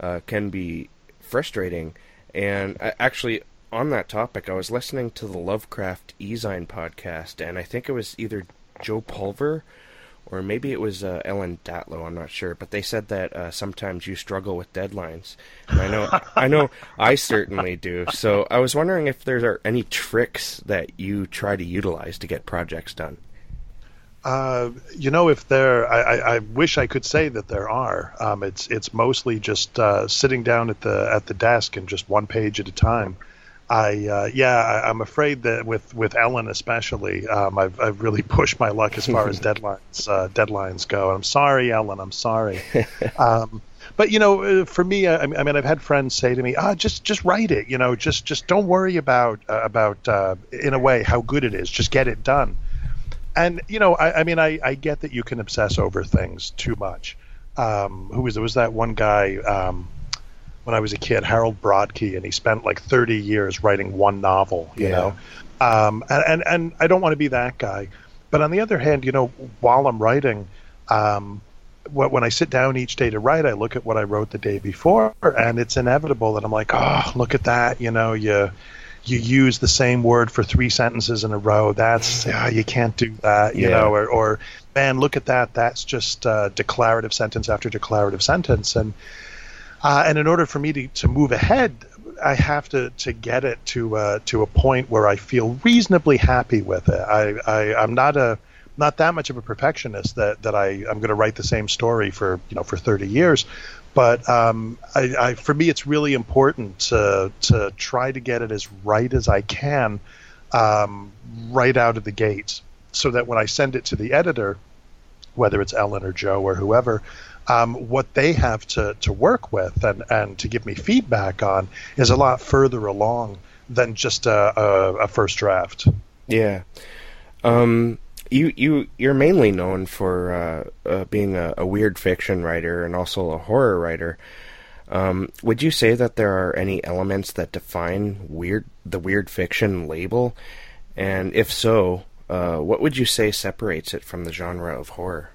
uh, can be frustrating. And I, actually, on that topic, I was listening to the Lovecraft Ezine podcast, and I think it was either Joe Pulver or maybe it was uh, Ellen Datlow. I'm not sure, but they said that uh, sometimes you struggle with deadlines, and I know, I know, I certainly do. So I was wondering if there are any tricks that you try to utilize to get projects done. Uh, you know, if there, I, I, I, wish I could say that there are. Um, it's it's mostly just uh, sitting down at the at the desk and just one page at a time. I uh, yeah, I, am afraid that with with Ellen especially, um, I've I've really pushed my luck as far as deadlines uh, deadlines go. I'm sorry, Ellen. I'm sorry. Um, but you know, uh, for me, I, I, mean, I've had friends say to me, "Ah, just just write it. You know, just just don't worry about uh, about uh, in a way how good it is. Just get it done." And you know, I, I mean, I, I, get that you can obsess over things too much. Um, who was there? Was that one guy um, when I was a kid, Harold Brodkey, and he spent like 30 years writing one novel. You yeah. know, um, and, and and I don't want to be that guy, but on the other hand, you know, while I'm writing. Um, when I sit down each day to write, I look at what I wrote the day before, and it's inevitable that I'm like, oh, look at that. You know, you you use the same word for three sentences in a row. That's uh, you can't do that, you yeah. know. Or, or man, look at that. That's just uh, declarative sentence after declarative sentence. And uh, and in order for me to, to move ahead, I have to, to get it to uh, to a point where I feel reasonably happy with it. I, I I'm not a not that much of a perfectionist that, that I, I'm going to write the same story for you know for 30 years, but um, I, I, for me, it's really important to to try to get it as right as I can, um, right out of the gate, so that when I send it to the editor, whether it's Ellen or Joe or whoever, um, what they have to, to work with and, and to give me feedback on is a lot further along than just a, a, a first draft. Yeah. Um, you you you're mainly known for uh, uh, being a, a, weird fiction writer and also a horror writer. Um, would you say that there are any elements that define weird the weird fiction label? And if so, uh, what would you say separates it from the genre of horror?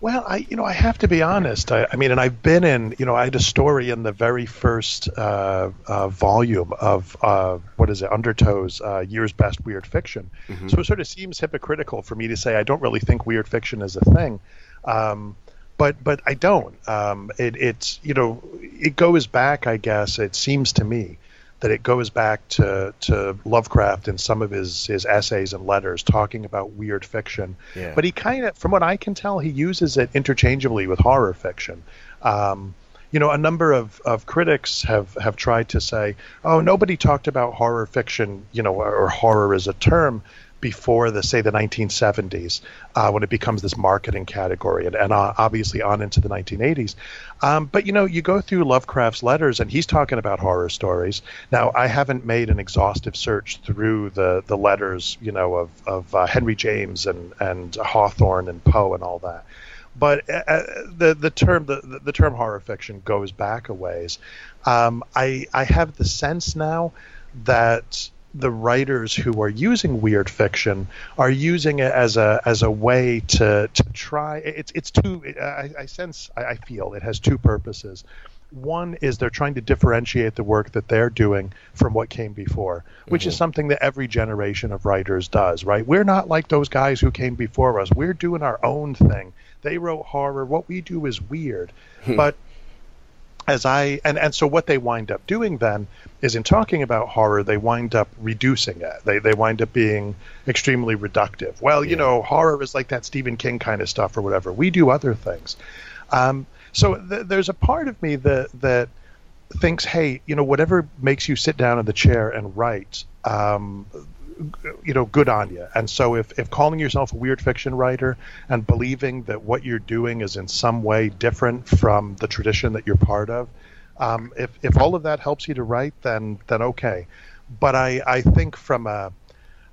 Well, I you know I have to be honest. I, I, mean, and I've been in you know I had a story in the very first uh, uh, volume of uh, what is it Undertow's uh, Year's Best Weird Fiction. Mm-hmm. So it sort of seems hypocritical for me to say I don't really think weird fiction is a thing. Um, but but I don't. Um, it, it's you know it goes back. I guess it seems to me that it goes back to, to Lovecraft and some of his, his essays and letters talking about weird fiction. Yeah. But he kind of, from what I can tell, he uses it interchangeably with horror fiction. Um, you know, a number of, of critics have, have tried to say, oh, nobody talked about horror fiction, you know, or, or horror as a term before the say the 1970s uh, when it becomes this marketing category and, and uh, obviously on into the 1980s um, but you know you go through lovecraft's letters and he's talking about horror stories. Now i haven't made an exhaustive search through the, the letters you know of, of uh, henry james and, and hawthorne and poe and all that. But uh, uh, the the term the, the term horror fiction goes back a ways. Um, I I have the sense now that the writers who are using weird fiction are using it as a as a way to to try. It's it's two. I, I sense. I, I feel it has two purposes. One is they're trying to differentiate the work that they're doing from what came before, which mm-hmm. is something that every generation of writers does, right? We're not like those guys who came before us. We're doing our own thing. They wrote horror. What we do is weird. Hmm. but as I and, and so what they wind up doing then is in talking about horror, they wind up reducing it. They they wind up being extremely reductive. Well, yeah. you know, horror is like that Stephen King kind of stuff or whatever. We do other things. Um, so th- there's a part of me that that thinks, hey, you know, whatever makes you sit down in the chair and write, um, you know, good on you. And so if, if calling yourself a weird fiction writer and believing that what you're doing is in some way different from the tradition that you're part of, um, if, if all of that helps you to write, then, then okay. But I, I think from a,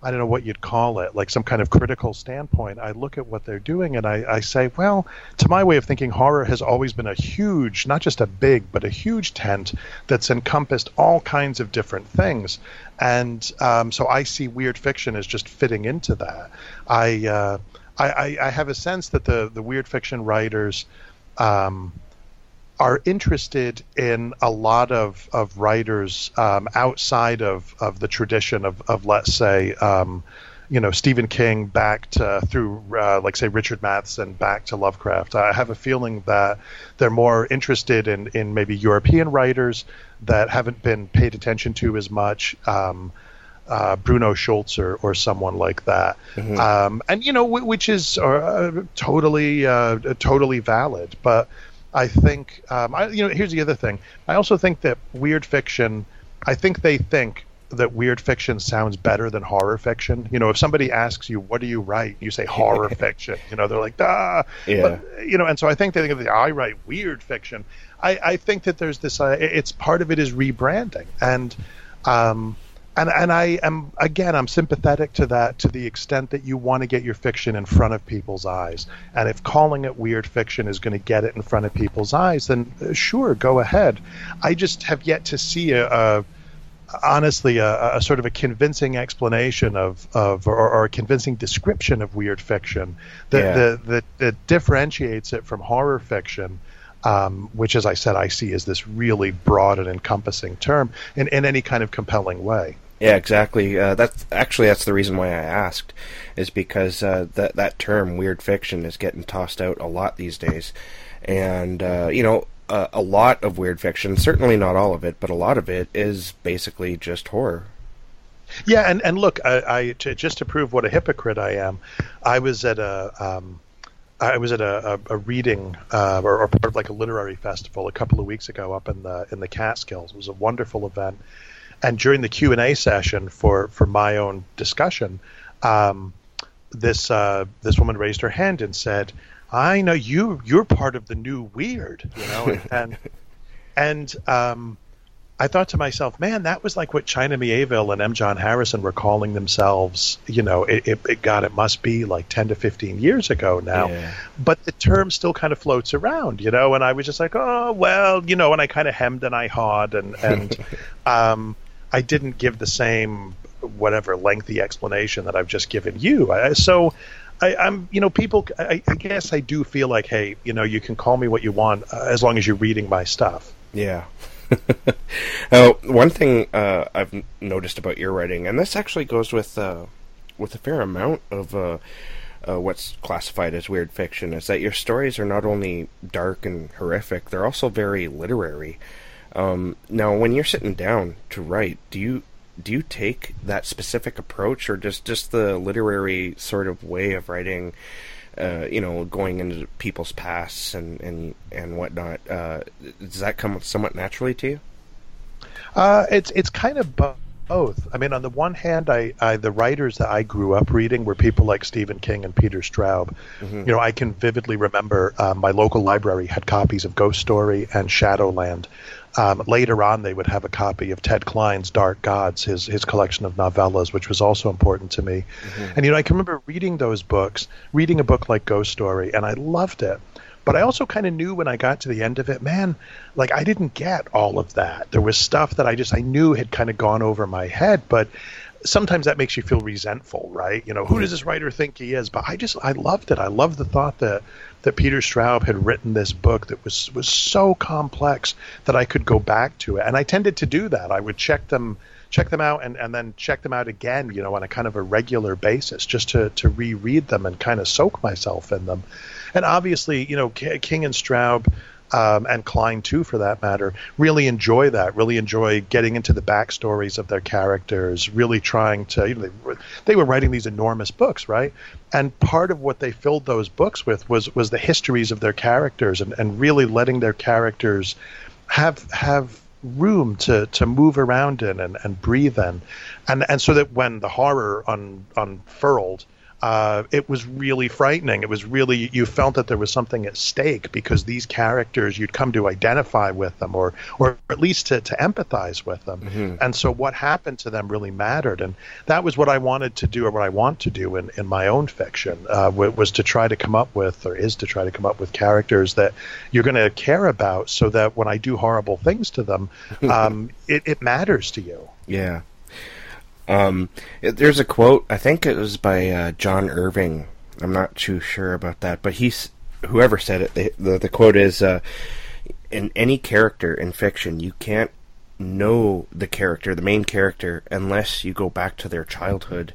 I don't know what you'd call it, like some kind of critical standpoint, I look at what they're doing and I, I say, well, to my way of thinking, horror has always been a huge, not just a big, but a huge tent that's encompassed all kinds of different things. And um, so I see weird fiction as just fitting into that. I, uh, I, I, have a sense that the, the weird fiction writers um, are interested in a lot of, of writers um, outside of, of the tradition of, of let's say, um, you know, Stephen King back to through, uh, like, say, Richard Matheson back to Lovecraft. I have a feeling that they're more interested in, in maybe European writers that haven't been paid attention to as much. Um, uh, Bruno Schulzer or someone like that, mm-hmm. um, and you know, w- which is uh, totally, uh, totally valid. But I think, um, I, you know, here's the other thing. I also think that weird fiction. I think they think that weird fiction sounds better than horror fiction. You know, if somebody asks you, "What do you write?" you say horror fiction. You know, they're like, "Ah," yeah. But, you know, and so I think they think of the I write weird fiction. I, I think that there's this. Uh, it's part of it is rebranding, and um, and and I am again I'm sympathetic to that to the extent that you want to get your fiction in front of people's eyes. And if calling it weird fiction is going to get it in front of people's eyes, then uh, sure, go ahead. I just have yet to see a, a honestly a, a, sort of a convincing explanation of, of or, or, a convincing description of weird fiction that, yeah. that, that, that differentiates it from horror fiction. Um, which, as I said, I see as this really broad and encompassing term in, in any kind of compelling way. Yeah, exactly. Uh, that's actually that's the reason why I asked, is because uh, that that term weird fiction is getting tossed out a lot these days, and uh, you know uh, a lot of weird fiction, certainly not all of it, but a lot of it is basically just horror. Yeah, and and look, I, I to, just to prove what a hypocrite I am, I was at a. Um, I was at a, a, a reading uh, or, or, part of like a literary festival a couple of weeks ago up in the in the Catskills. It was a wonderful event, and during the Q and A session for for my own discussion, um, this uh, this woman raised her hand and said, "I know you. You're part of the new weird, you know." and and um, I thought to myself, man, that was like what China Miéville and M. John Harrison were calling themselves. You know, it, it, it God, it must be like ten to fifteen years ago now. Yeah. But the term still kind of floats around, you know. And I was just like, oh well, you know. And I kind of hemmed and I hawed, and and um, I didn't give the same whatever lengthy explanation that I've just given you. I, so I, am you know, people. I, I, guess I do feel like, hey, you know, you can call me what you want uh, as long as you're reading my stuff. Yeah. now, one thing uh, I've noticed about your writing, and this actually goes with uh, with a fair amount of uh, uh, what's classified as weird fiction, is that your stories are not only dark and horrific; they're also very literary. Um, now, when you're sitting down to write, do you do you take that specific approach, or just just the literary sort of way of writing? Uh, you know, going into people's pasts and and and whatnot. Uh, does that come somewhat naturally to you? Uh, it's it's kind of both. I mean, on the one hand, I, I, the writers that I grew up reading were people like Stephen King and Peter Straub. Mm-hmm. You know, I can vividly remember uh, my local library had copies of Ghost Story and Shadowland. Um, later on, they would have a copy of Ted Klein's Dark Gods, his his collection of novellas, which was also important to me. Mm-hmm. And you know, I can remember reading those books, reading a book like Ghost Story, and I loved it. But I also kind of knew when I got to the end of it, man, like I didn't get all of that. There was stuff that I just I knew had kind of gone over my head, but sometimes that makes you feel resentful, right? You know, who does this writer think he is? But I just I loved it. I loved the thought that that Peter Straub had written this book that was was so complex that I could go back to it. And I tended to do that. I would check them check them out and, and then check them out again, you know, on a kind of a regular basis just to, to reread them and kind of soak myself in them. And obviously, you know, King and Straub um, and Klein too, for that matter, really enjoy that. Really enjoy getting into the backstories of their characters. Really trying to, you know, they, they were writing these enormous books, right? And part of what they filled those books with was was the histories of their characters and, and really letting their characters have have room to, to move around in and, and breathe in. And and so that when the horror un, unfurled, uh, it was really frightening. It was really you felt that there was something at stake because these characters you'd come to identify with them or or at least to, to empathize with them. Mm-hmm. And so what happened to them really mattered. And that was what I wanted to do or what I want to do in, in my own fiction uh, was to try to come up with or is to try to come up with characters that you're going to care about so that when I do horrible things to them, um, it, it matters to you. Yeah. Um, it, there's a quote. I think it was by uh, John Irving. I'm not too sure about that, but he's whoever said it. The the, quote is, uh, "In any character in fiction, you can't know the character, the main character, unless you go back to their childhood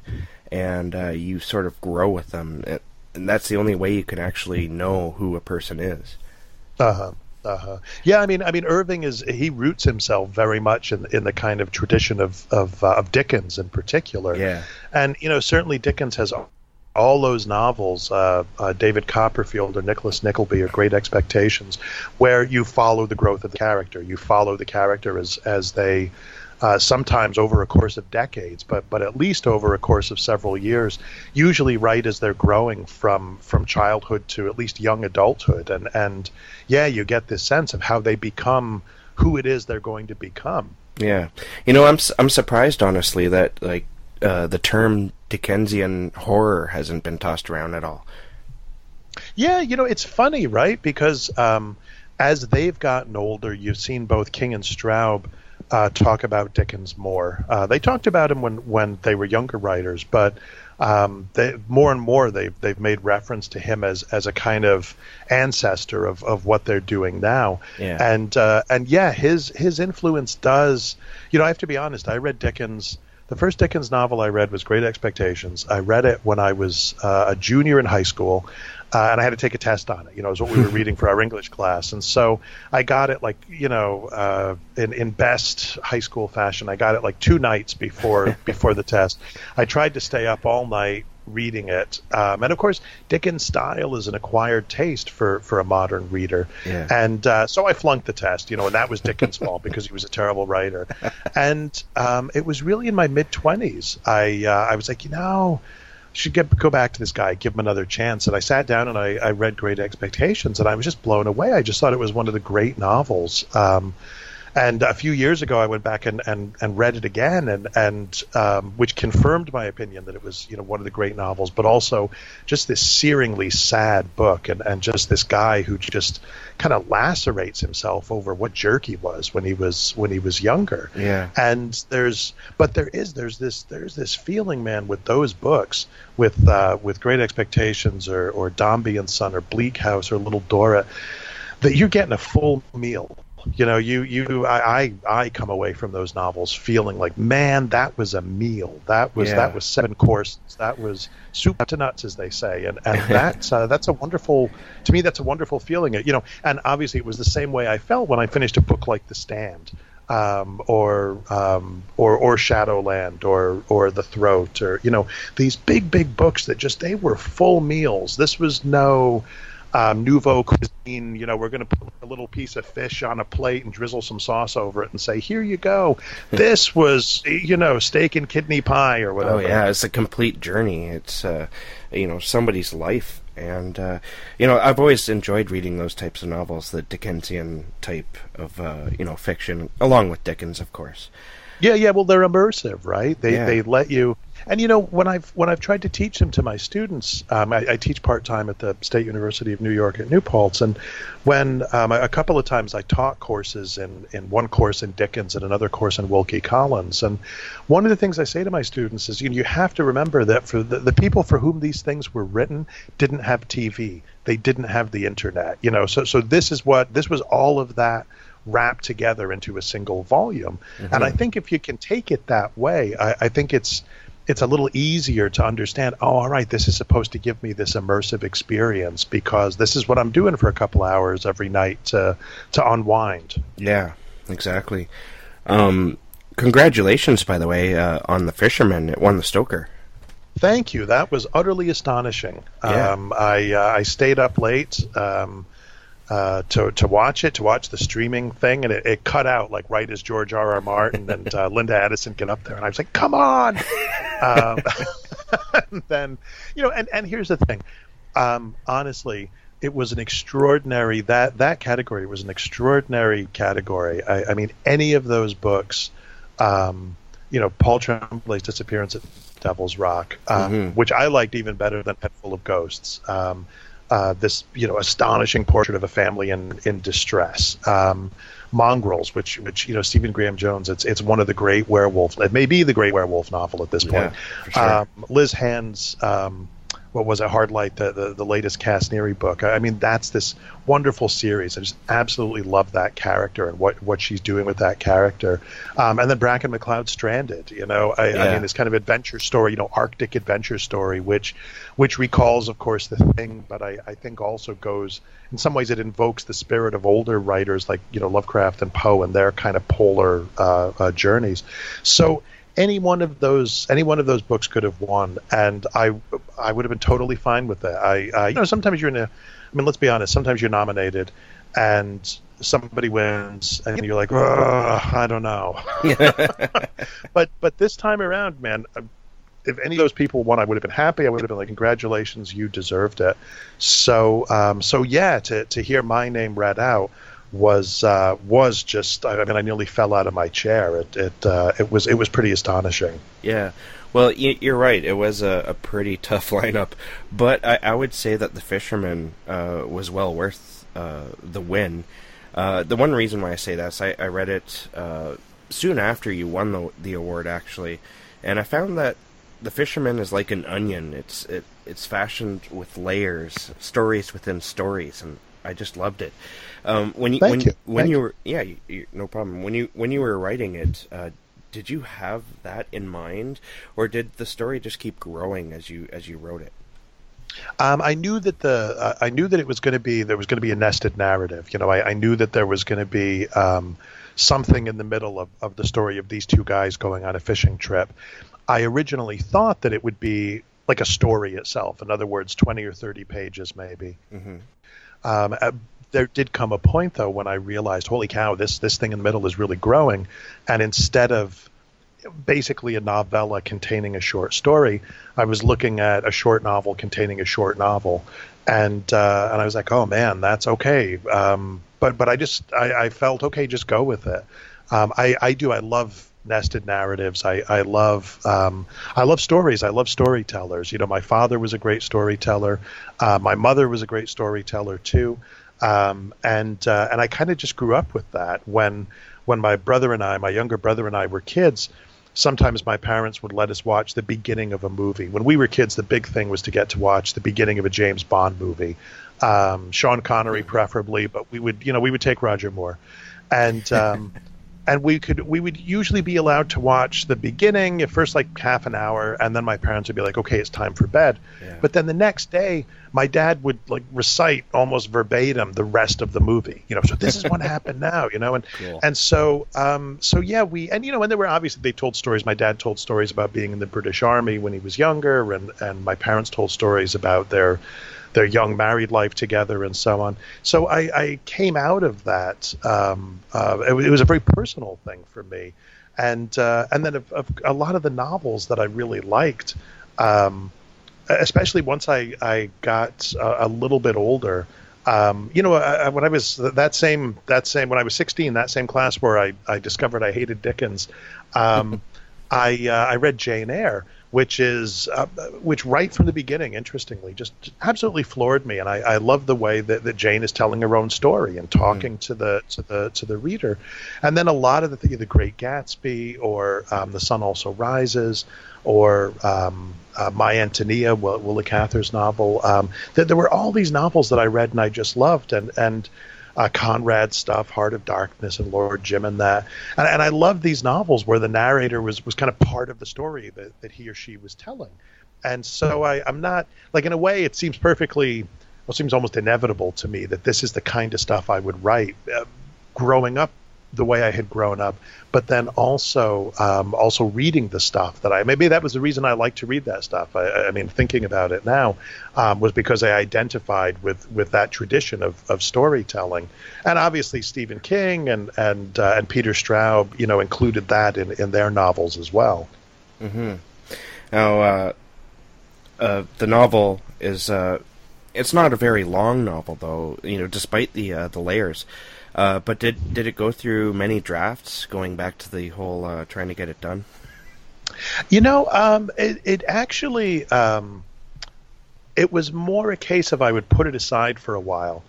and uh, you sort of grow with them. And that's the only way you can actually know who a person is." Uh huh. Uh-huh. Yeah, I mean, I mean, Irving is he roots himself very much in in the kind of tradition of of, uh, of Dickens in particular. Yeah, and you know, certainly Dickens has all those novels, uh, uh, David Copperfield or Nicholas Nickleby or Great Expectations, where you follow the growth of the character. You follow the character as as they uh, sometimes over a course of decades, but but at least over a course of several years. Usually, right as they're growing from from childhood to at least young adulthood, and and yeah, you get this sense of how they become who it is they're going to become. Yeah, you know, I'm I'm surprised honestly that like uh, the term Dickensian horror hasn't been tossed around at all. Yeah, you know, it's funny, right? Because um, as they've gotten older, you've seen both King and Straub uh, talk about Dickens more. Uh, they talked about him when, when they were younger writers, but um, they, more and more they've they've made reference to him as as a kind of ancestor of, of what they're doing now. Yeah. And uh, and yeah, his his influence does. You know, I have to be honest. I read Dickens. The first Dickens novel I read was Great Expectations. I read it when I was uh, a junior in high school uh, and I had to take a test on it. You know, is what we were reading for our English class, and so I got it like you know uh, in in best high school fashion. I got it like two nights before before the test. I tried to stay up all night reading it, um, and of course Dickens' style is an acquired taste for for a modern reader, yeah. and uh, so I flunked the test. You know, and that was Dickens' fault because he was a terrible writer. And um, it was really in my mid twenties. I uh, I was like, you know should get go back to this guy, give him another chance. And I sat down and I, I read Great Expectations, and I was just blown away. I just thought it was one of the great novels. Um, and a few years ago, I went back and, and, and read it again, and and um, which confirmed my opinion that it was you know one of the great novels, but also just this searingly sad book, and, and just this guy who just kind of lacerates himself over what jerk he was when he was when he was younger. Yeah. And there's but there is there's this there's this feeling, man, with those books, with uh, with Great Expectations or or Dombey and Son or Bleak House or Little Dorrit, that you're getting a full meal you know, you you I, I I come away from those novels feeling like, man, that was a meal. That was yeah. that was seven courses. That was soup to nuts, as they say. And and that's uh, that's a wonderful to me. That's a wonderful feeling. You know, and obviously it was the same way I felt when I finished a book like The Stand. Um, or um, or or Shadowland or or The Throat or you know these big big books that just they were full meals. This was no um, nouveau cuisine. You know, we're going to put a little piece of fish on a plate and drizzle some sauce over it and say, "Here you go." this was, you know, steak and kidney pie or whatever. Oh yeah, it's a complete journey. It's uh, you know somebody's life, and uh, you know I've always enjoyed reading those types of novels, the Dickensian type of uh, you know fiction, along with Dickens, of course. Yeah, yeah. Well, they're immersive, right? They yeah. they let you and you know, when I've when I've tried to teach them to my students, um, I, I, teach part time at the State University of New York at New Paltz, and when um, a couple of times I taught courses in in one course in Dickens and another course in Wilkie Collins, and one of the things I say to my students is, you know, you have to remember that for the, the people for whom these things were written didn't have TV, they didn't have the internet, you know, so so this is what this was all of that wrapped together into a single volume. Mm-hmm. And I think if you can take it that way, I, I think it's it's a little easier to understand oh all right this is supposed to give me this immersive experience because this is what i'm doing for a couple hours every night to to unwind. Yeah exactly. Um, congratulations by the way uh, on the fisherman it won the stoker. Thank you. That was utterly astonishing. Yeah. um, i uh, i stayed up late um, uh, to to watch it, to watch the streaming thing, and it, it cut out like right as George R. R. Martin and uh, Linda Addison get up there, and I was like, "Come on!" um, and then, you know, and and here's the thing, um, honestly, it was an extraordinary that that category was an extraordinary category. I, I mean, any of those books, um, you know, Paul Tremblay's disappearance at Devil's Rock, um, mm-hmm. which I liked even better than Head Full of Ghosts. Um, uh, this you know astonishing portrait of a family in in distress. Um, Mongrels, which which you know Stephen Graham Jones, it's it's one of the great werewolf. It may be the great werewolf novel at this point. Yeah, sure. um, Liz Hand's um, what was it, Hard Light, the, the, the latest Cass Neary book. I mean, that's this wonderful series. I just absolutely love that character and what, what she's doing with that character. Um, and then Bracken MacLeod Stranded, you know, I, yeah. I, mean, this kind of adventure story, you know, Arctic adventure story, which which recalls, of course, the thing, but I, I think also goes, in some ways, it invokes the spirit of older writers like, you know, Lovecraft and Poe and their kind of polar uh, uh, journeys. So, any one of those any one of those books could have won, and I I would have been totally fine with that. I, I you know sometimes you're in a I mean let's be honest sometimes you're nominated and somebody wins and you're like I don't know. but but this time around, man. If any of those people won, I would have been happy. I would have been like, "Congratulations, you deserved it." So, um, so yeah, to to hear my name read out was uh, was just I mean I nearly fell out of my chair. It it uh, it was it was pretty astonishing. Yeah. Well, you're right. It was a, a pretty tough lineup, but I, I, would say that the Fisherman uh, was well worth uh, the win. Uh, the one reason why I say that is I, I read it uh, soon after you won the the award, actually, and I found that the Fisherman is like an onion. It's it it's fashioned with layers, stories within stories, and I just loved it. Um, when you Thank when you. when Thank you were yeah, you, you, no problem. When you when you were writing it, uh, did you have that in mind, or did the story just keep growing as you as you wrote it? Um, I knew that the uh, I knew that it was going to be there was going to be a nested narrative. You know, I, I knew that there was going to be um, something in the middle of, of the story of these two guys going on a fishing trip. I originally thought that it would be like a story itself. In other words, twenty or thirty pages, maybe. Mm-hmm. Um, uh, there did come a point though when I realized, holy cow, this this thing in the middle is really growing, and instead of basically a novella containing a short story, I was looking at a short novel containing a short novel, and uh, and I was like, oh man, that's okay. Um, but but I just I, I, felt okay, just go with it. Um, I I do I love nested narratives. I, I love um, I love stories. I love storytellers. You know, my father was a great storyteller. Uh, my mother was a great storyteller too. Um, and uh, and I kind of just grew up with that. When when my brother and I, my younger brother and I, were kids, sometimes my parents would let us watch the beginning of a movie. When we were kids, the big thing was to get to watch the beginning of a James Bond movie, um, Sean Connery preferably, but we would you know we would take Roger Moore, and um, and we could we would usually be allowed to watch the beginning at first like half an hour and then my parents would be like okay it's time for bed yeah. but then the next day my dad would like recite almost verbatim the rest of the movie you know so this is what happened now you know and cool. and so um so yeah we and you know and there were obviously they told stories my dad told stories about being in the british army when he was younger and and my parents told stories about their their young married life together and so on. So I, I came out of that. Um, uh, it, it, was a very personal thing for me, and uh, and then a, lot of the novels that I really liked, um, especially once I I got a, a little bit older. Um, you know, I, when I was that same that same when I was 16, that same class where I, I discovered I hated Dickens, um, I uh, I read Jane Eyre, which is uh, which right from the beginning, interestingly, just absolutely floored me, and I, I love the way that, that Jane is telling her own story and talking mm. to the to the to the reader, and then a lot of the the Great Gatsby or um, The Sun Also Rises or um, uh, My Antonia, Willa Cather's novel. Um, that there were all these novels that I read and I just loved, and and uh, Conrad stuff, Heart of Darkness, and Lord Jim, and that. And, and I love these novels where the narrator was was kind of part of the story that, that he or she was telling. And so I, I'm not like in a way it seems perfectly, well, it seems almost inevitable to me that this is the kind of stuff I would write. Uh, growing up the way I had grown up, but then also um, also reading the stuff that I maybe that was the reason I like to read that stuff. I, I mean, thinking about it now um, was because I identified with with that tradition of, of storytelling, and obviously Stephen King and and uh, and Peter Straub, you know, included that in in their novels as well. Mm-hmm. Now, uh, uh, the novel is uh, it's not a very long novel, though. You know, despite the uh, the layers. Uh, but did did it go through many drafts, going back to the whole uh, trying to get it done? You know, um, it, it actually um, it was more a case of I would put it aside for a while,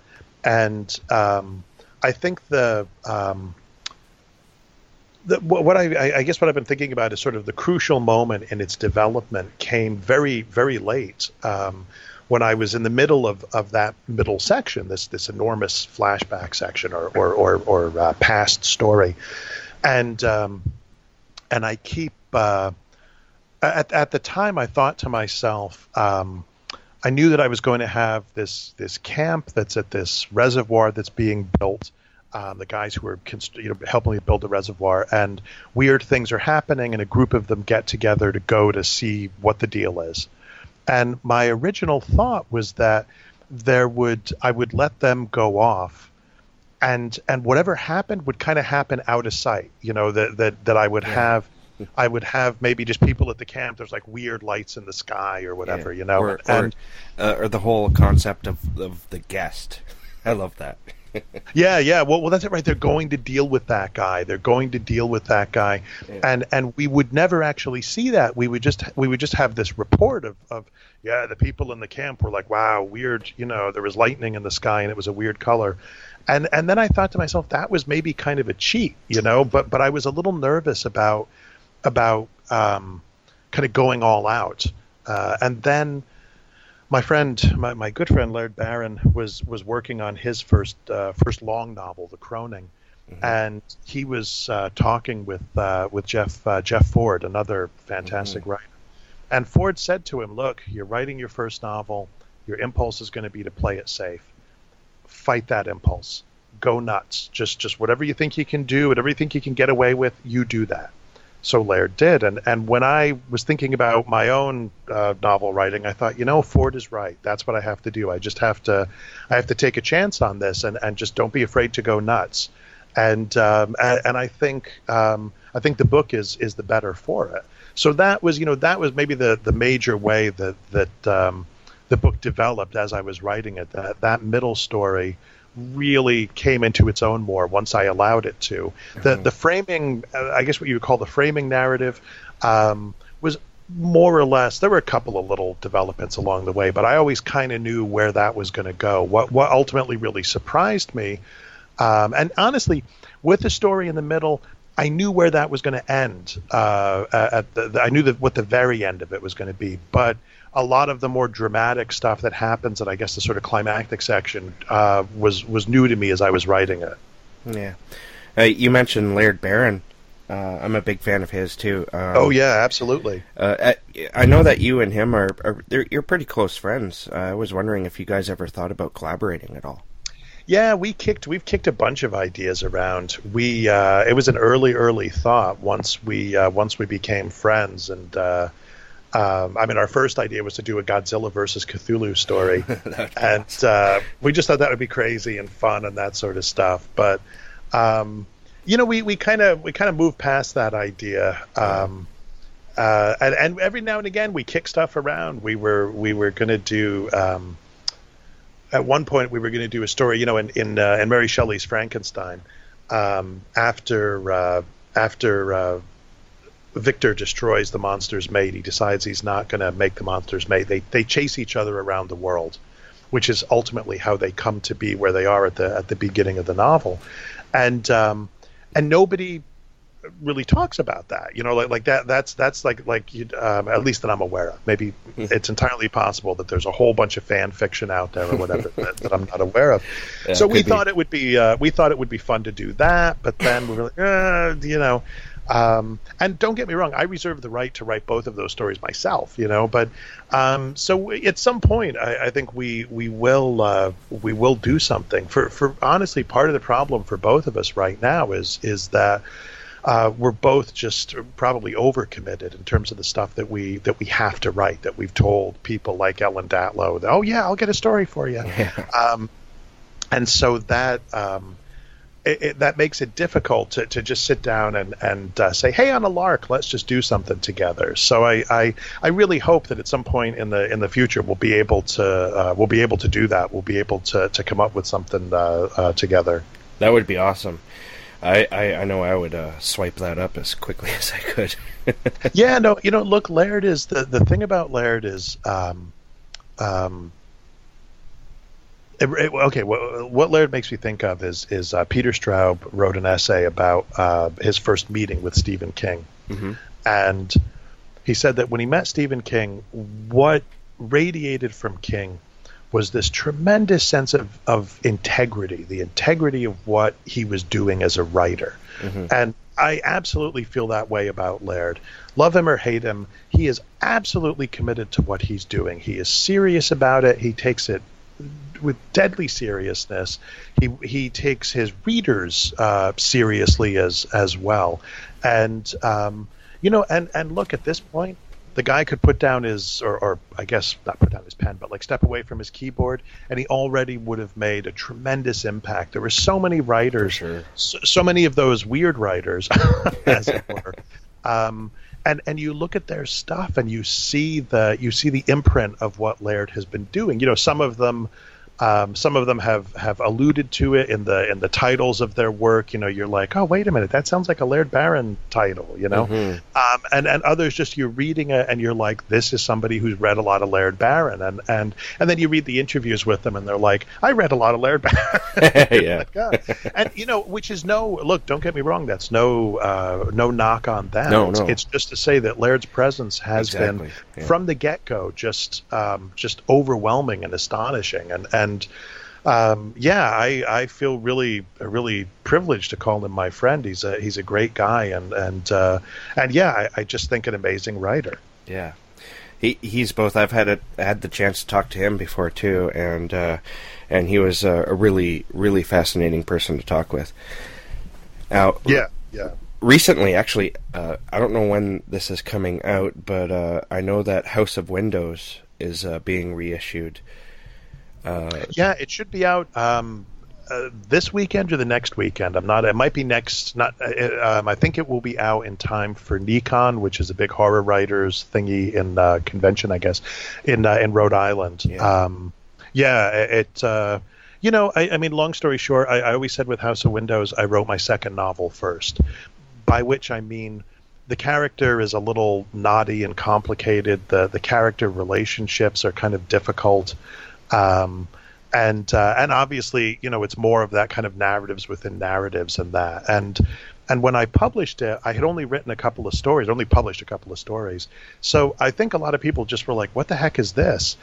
and um, I think the um, the, what I, I, guess what I've been thinking about is sort of the crucial moment in its development came very very late. Um, when I was in the middle of, of that middle section, this this enormous flashback section or or or, or uh, past story, and um, and I keep uh, at at the time I thought to myself. Um, I knew that I was going to have this this camp that's at this reservoir that's being built. Um, the guys who are you know, helping me build the reservoir, and weird things are happening, and a group of them get together to go to see what the deal is. And my original thought was that there would I would let them go off and and whatever happened would kind of happen out of sight. You know, that that, that I would yeah. have I would have maybe just people at the camp. There's like weird lights in the sky or whatever, yeah. you know, or, and or, uh, or the whole concept of of the guest. I love that yeah, yeah. Well, well, that's it, right. They're going to deal with that guy. They're going to deal with that guy, yeah. and and we would never actually see that. We would just we would just have this report of of yeah, the people in the camp were like, wow, weird. You know, there was lightning in the sky and it was a weird color, and and then I thought to myself that was maybe kind of a cheat, you know. But but I was a little nervous about about um, kind of going all out, uh, and then my friend, my, my good friend Laird Barron was was working on his first uh, first long novel, The Croning, mm-hmm. and he was uh, talking with uh, with Jeff uh, Jeff Ford, another fantastic mm-hmm. writer. And Ford said to him, "Look, you're writing your first novel. Your impulse is going to be to play it safe. Fight that impulse. Go nuts. Just just whatever you think you can do, whatever you think you can get away with, you do that." So Laird did. And and when I was thinking about my own uh, novel writing, I thought, you know, Ford is right. That's what I have to do. I just have to, I have to take a chance on this, and, and just don't be afraid to go nuts. And um, and, and, I think um, I think the book is is the better for it. So that was you know that was maybe the the major way that that um, the book developed as I was writing it. That that middle story really came into its own more once I allowed it to. The mm-hmm. the framing, uh, I guess what you would call the framing narrative, um, was more or less. There were a couple of little developments along the way, but I always kind of knew where that was going to go. What what ultimately really surprised me, um, and honestly, with the story in the middle. I knew where that was going to end. Uh, at the, the, I knew that what the very end of it was going to be, but a lot of the more dramatic stuff that happens, and I guess the sort of climactic section uh, was was new to me as I was writing it. Yeah, uh, you mentioned Laird Barron. Uh, I'm a big fan of his too. Um, oh yeah, absolutely. Uh, I know that you and him are, are you're pretty close friends. I was wondering if you guys ever thought about collaborating at all. Yeah, we kicked. We've kicked a bunch of ideas around. We uh, it was an early, early thought once we uh, once we became friends, and uh, um, I mean, our first idea was to do a Godzilla versus Cthulhu story, and uh, we just thought that would be crazy and fun and that sort of stuff. But um, you know, we we kind of we kind of moved past that idea. Um, uh, and, and, every now and again, we kick stuff around. We were we were going to do. Um, at one point, we were going to do a story, you know, in in, uh, in Mary Shelley's Frankenstein, um, after uh, after uh, Victor destroys the monster's mate. He decides he's not going to make the monster's mate. They they chase each other around the world, which is ultimately how they come to be where they are at the at the beginning of the novel, and um, and nobody really talks about that. You know, like like that. That's that's like like um, at least that I'm aware of. Maybe hmm. it's entirely possible that there's a whole bunch of fan fiction out there or whatever that, that, I'm not aware of. Yeah, so we thought be. it would be uh, we thought it would be fun to do that, but then we were like, uh, you know, Um, and don't get me wrong, I reserve the right to write both of those stories myself, you know. But um, so at some point, I, I think we we will uh, we will do something. For for honestly, part of the problem for both of us right now is is that uh, we're both just probably overcommitted in terms of the stuff that we that we have to write. That we've told people like Ellen Datlow, that, "Oh yeah, I'll get a story for you," yeah. um, and so that. Um, it, it, that makes it difficult to, to just sit down and and uh, say, "Hey, on a lark, let's just do something together." So I, I, I really hope that at some point in the in the future we'll be able to uh, we'll be able to do that. We'll be able to, to come up with something uh, uh together. That would be awesome. I, I, I know I would uh, swipe that up as quickly as I could. yeah, no, you know, look, Laird is the the thing about Laird is, um, um, it, it, okay, what, what, Laird makes me think of is is uh, Peter Straub wrote an essay about uh, his first meeting with Stephen King, mm-hmm. and he said that when he met Stephen King, what radiated from King was this tremendous sense of, of integrity, the integrity of what he was doing as a writer. Mm-hmm. And I absolutely feel that way about Laird. Love him or hate him, he is absolutely committed to what he's doing. He is serious about it. He takes it with deadly seriousness. He he takes his readers uh, seriously as as well. And um, you know, and and look at this point, the guy could put down his, or, or, I guess not put down his pen, but like step away from his keyboard, and he already would have made a tremendous impact. There were so many writers, sure. so, so, many of those weird writers, as it were. Um, and and you look at their stuff, and you see the you see the imprint of what Laird has been doing. You know, some of them um, some of them have, have alluded to it in the in the titles of their work. You know, you're like, oh, wait a minute, that sounds like a Laird Barron title. You know, mm-hmm. um, and and others just you're reading it and you're like, this is somebody who's read a lot of Laird Barron, and and and then you read the interviews with them and they're like, I read a lot of Laird Barron. yeah, oh. and you know, which is no look. Don't get me wrong. That's no uh, no knock on that. No, it's, no. it's just to say that Laird's presence has exactly. been yeah. from the get go just um, just overwhelming and astonishing, and and and um, yeah, I, I feel really really privileged to call him my friend. He's a he's a great guy, and and uh, and yeah, I, I, just think an amazing writer. Yeah, he he's both. I've had a, had the chance to talk to him before too, and uh, and he was a, a, really really fascinating person to talk with. Now, yeah, yeah. Recently, actually, uh, I don't know when this is coming out, but uh, I know that House of Windows is uh, being reissued. Uh, yeah, it should be out um, uh, this weekend or the next weekend. I'm not. It might be next. Not. Uh, um, I think it will be out in time for NeCon, which is a big horror writers thingy in uh, convention, I guess, in uh, in Rhode Island. Yeah. Um, yeah. It. Uh, you know, I, I, mean, long story short, I, I always said with House of Windows, I wrote my second novel first, by which I mean the character is a little naughty and complicated. The the character relationships are kind of difficult. Um, and uh, and obviously, you know, it's more of that kind of narratives within narratives and that. And and when I published it, I had only written a couple of stories, only published a couple of stories. So I think a lot of people just were like, "What the heck is this?"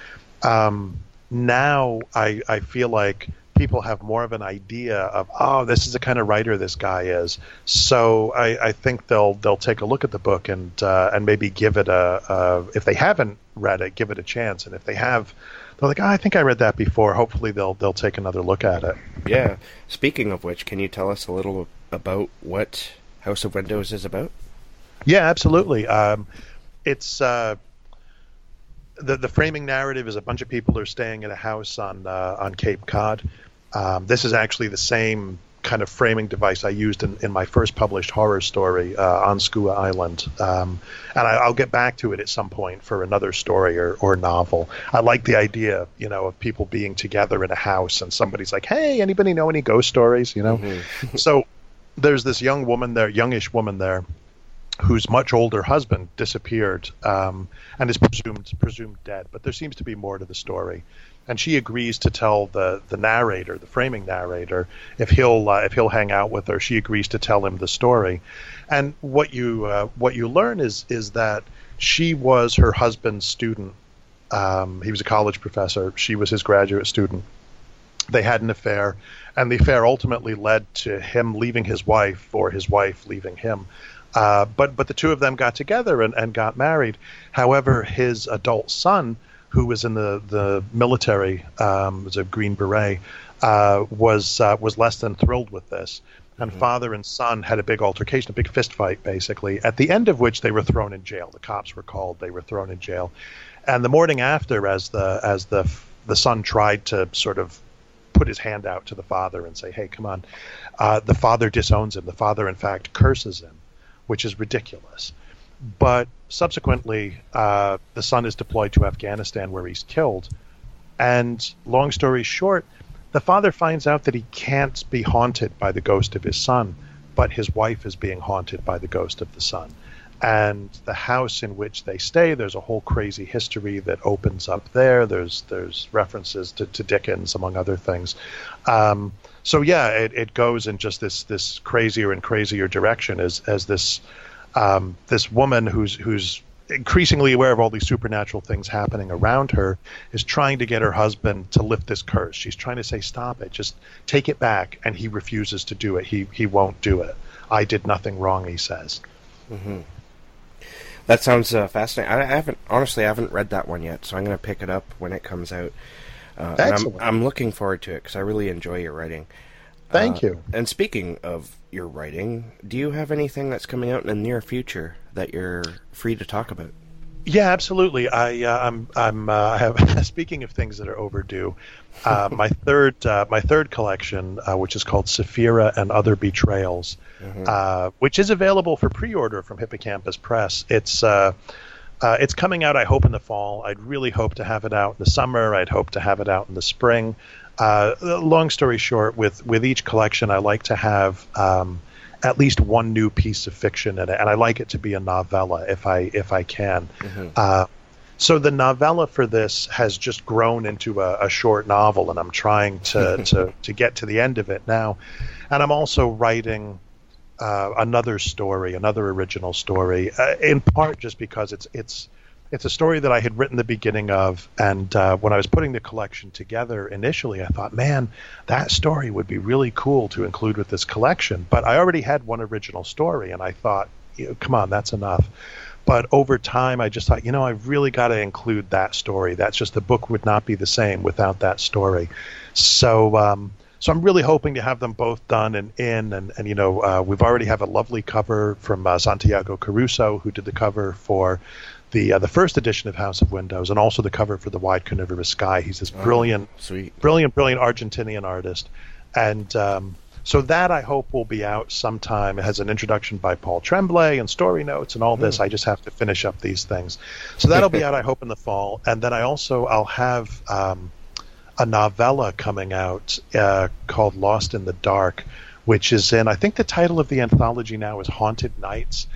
Um, now I I feel like people have more of an idea of oh this is the kind of writer this guy is so I, I think they'll they'll take a look at the book and uh, and maybe give it a, a if they haven't read it give it a chance and if they have they're like, oh, I think I read that before. Hopefully, they'll they'll take another look at it. Yeah. Speaking of which, can you tell us a little about what House of Windows is about? Yeah, absolutely. Um, it's uh, the the framing narrative is a bunch of people are staying at a house on uh, on Cape Cod. Um, this is actually the same kind of framing device I used in, in my first published horror story uh, on Skua Island. Um, and I, will get back to it at some point for another story or, or novel. I like the idea, you know, of people being together in a house and somebody's like, hey, anybody know any ghost stories, you know? Mm-hmm. so there's this young woman there, youngish woman there, whose much older husband disappeared um, and is presumed presumed dead. But there seems to be more to the story and she agrees to tell the the narrator, the framing narrator, if he'll uh, if he'll hang out with her. She agrees to tell him the story, and what you uh, what you learn is is that she was her husband's student. Um, he was a college professor. She was his graduate student. They had an affair, and the affair ultimately led to him leaving his wife or his wife leaving him. Uh, but but the two of them got together and, and got married. However, his adult son, who was in the the military, um, was a Green Beret, uh, was uh, was less than thrilled with this. And mm-hmm. father and son had a big altercation, a big fist fight, basically. At the end of which they were thrown in jail. The cops were called. They were thrown in jail. And the morning after, as the as the the son tried to sort of put his hand out to the father and say, "Hey, come on," uh, the father disowns him. The father, in fact, curses him, which is ridiculous. But subsequently, uh, the son is deployed to Afghanistan, where he's killed. And long story short, the father finds out that he can't be haunted by the ghost of his son, but his wife is being haunted by the ghost of the son and the house in which they stay. There's a whole crazy history that opens up there. There's there's references to, to Dickens, among other things. Um, so yeah, it, it goes in just this this crazier and crazier direction as as this um, this woman who's who's increasingly aware of all these supernatural things happening around her is trying to get her husband to lift this curse. She's trying to say, "Stop it! Just take it back," and he refuses to do it. He he won't do it. I did nothing wrong, he says. Mm-hmm. That sounds uh, fascinating. I, I, haven't honestly, I haven't read that one yet, so I'm going to pick it up when it comes out. Uh. I'm, I'm, looking forward to it because I really enjoy your writing. Thank uh, you. And speaking of your writing, do you have anything that's coming out in the near future that you're free to talk about? Yeah, absolutely. I, uh, I'm, I'm, uh, I have. speaking of things that are overdue, uh, my third, uh, my third collection, uh, which is called Sefira and Other Betrayals, mm-hmm. Uh, which is available for pre-order from Hippocampus Press. It's, it's coming out. I hope in the fall. I'd really hope to have it out in the summer. I'd hope to have it out in the spring. Long story short, with with each collection, I like to have. Um, at least one new piece of fiction in it, and I like it to be a novella if I if I can. Mm-hmm. Uh, so the novella for this has just grown into a, a short novel, and I'm trying to, to to get to the end of it now. And I'm also writing uh, another story, another original story, uh, in part just because it's it's it's a story that I had written the beginning of, and uh, when I was putting the collection together initially, I thought, man, that story would be really cool to include with this collection. But I already had one original story, and I thought, come on, that's enough. But over time, I just thought, you know, I've really got to include that story. That's just the book would not be the same without that story. So. Um, so I'm really hoping to have them both done and in, and, and you know uh, we've already have a lovely cover from uh, Santiago Caruso who did the cover for the uh, the first edition of House of Windows, and also the cover for the Wide Carnivorous Sky. He's this oh, brilliant, oh, sweet, brilliant, brilliant Argentinian artist, and um, so that I hope will be out sometime. It has an introduction by Paul Tremblay and story notes and all this. Mm. I just have to finish up these things, so that'll be out. I hope in the fall, and then I also I'll have um, a novella coming out uh, called Lost in the Dark, which is in I think the title of the anthology now is Haunted Nights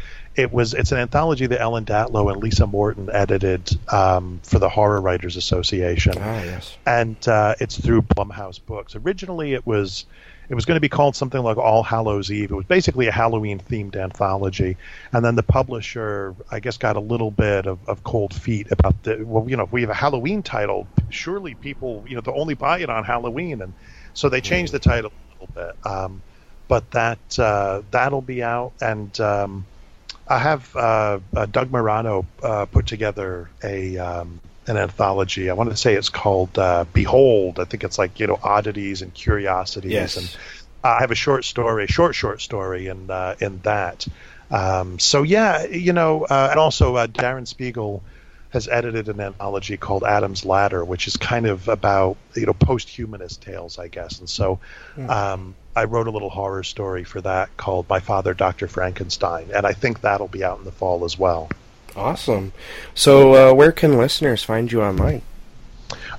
it was it's an anthology that Ellen Datlow and Lisa Morton edited um, for the Horror Writers Association. Ah, yes. And uh, it's through Blumhouse Books. Originally, it was it was going to be called something like All Hallows Eve. It was basically a Halloween themed anthology. And then the publisher, I guess, got a little bit of, of cold feet about the well, you know, if we have a Halloween title, surely people, you know, they'll only buy it on Halloween, and so they changed the title a little bit. Um, but that uh, that'll be out and. Um, I have uh, uh, Doug Murano uh, put together a um, an anthology. I want to say it's called uh, Behold. I think it's like you know oddities and curiosities. Yes. And I have a short story, short short story in uh, in that. Um, so yeah, you know, uh, and also Darren Speegle has edited an anthology called Adam's Ladder, which is kind of about you know post-humanist tales, I guess. And so, mm. um, I wrote a little horror story for that called My Father, Dr. Frankenstein, and I think that'll be out in the fall as well. Awesome. So, uh, where can listeners find you online?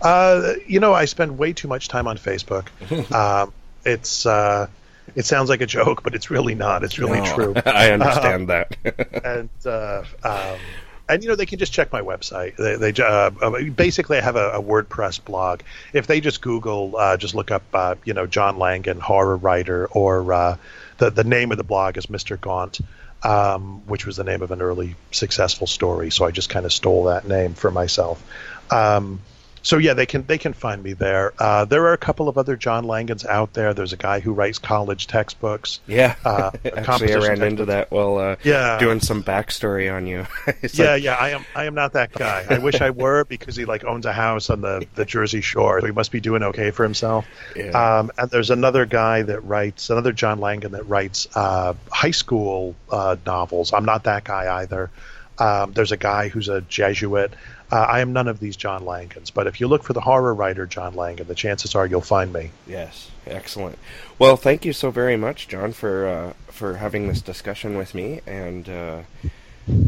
Uh, you know, I spend way too much time on Facebook. um, it's uh, it sounds like a joke, but it's really not. It's really no, true. I understand um, that. and uh, um, and you know they can just check my website. They, they uh, uh, basically I have a, a, WordPress blog. If they just Google, uh, just look up, uh, you know, John Langan, horror writer, or uh, the the name of the blog is Mr. Gaunt, um, which was the name of an early successful story. So I just kind of stole that name for myself. Um, so yeah, they can they can find me there. Uh, there are a couple of other John Langans out there. There's a guy who writes college textbooks. Yeah, Uh, actually, I ran composition into that while uh, Yeah. doing some backstory on you. Yeah, like, yeah. I am. I am not that guy. I wish I were because he like owns a house on the, the Jersey Shore. So he must be doing okay for himself. Yeah. Um, and there's another guy that writes another John Langan that writes uh, high school uh, novels. I'm not that guy either. Um, there's a guy who's a Jesuit. Uh, I am none of these John Langans. But if you look for the horror writer John Langan, the chances are you'll find me. Yes, excellent. Well, thank you so very much, John, for uh, for having this discussion with me, and uh,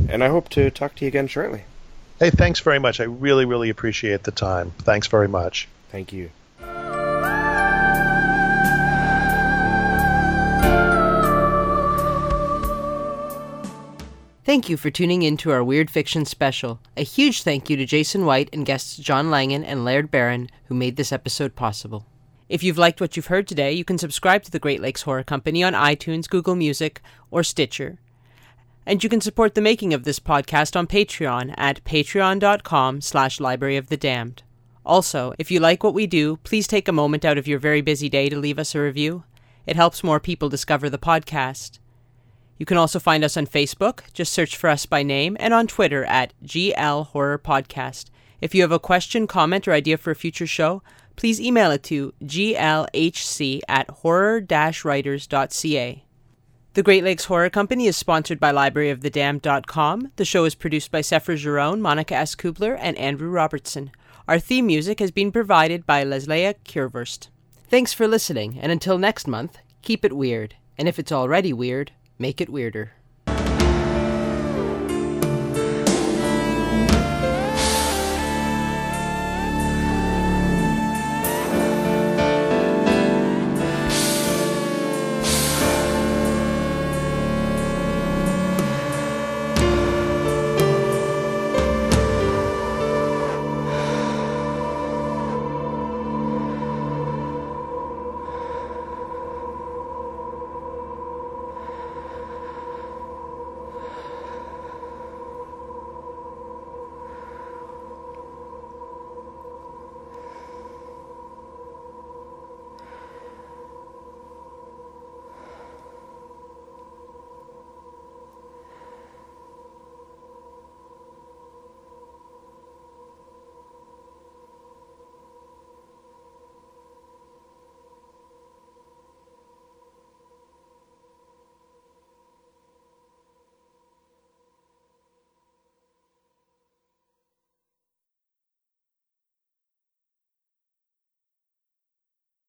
and I hope to talk to you again shortly. Hey, thanks very much. I really, really appreciate the time. Thanks very much. Thank you. Thank you for tuning in to our Weird Fiction special. A huge thank you to Jason White and guests John Langan and Laird Barron who made this episode possible. If you've liked what you've heard today, you can subscribe to the Great Lakes Horror Company on iTunes, Google Music, or Stitcher. And you can support the making of this podcast on Patreon at patreon.com slash library of the damned. Also, if you like what we do, please take a moment out of your very busy day to leave us a review. It helps more people discover the podcast. You can also find us on Facebook, just search for us by name, and on Twitter at GL Horror Podcast. If you have a question, comment, or idea for a future show, please email it to glhc at horror-writers.ca. The Great Lakes Horror Company is sponsored by libraryofthedamned.com. The show is produced by Sephera Giron, Monica S. Kuebler, and Andrew Robertson. Our theme music has been provided by Leslia Kiervurst. Thanks for listening, and until next month, keep it weird. And if it's already weird, make it weirder.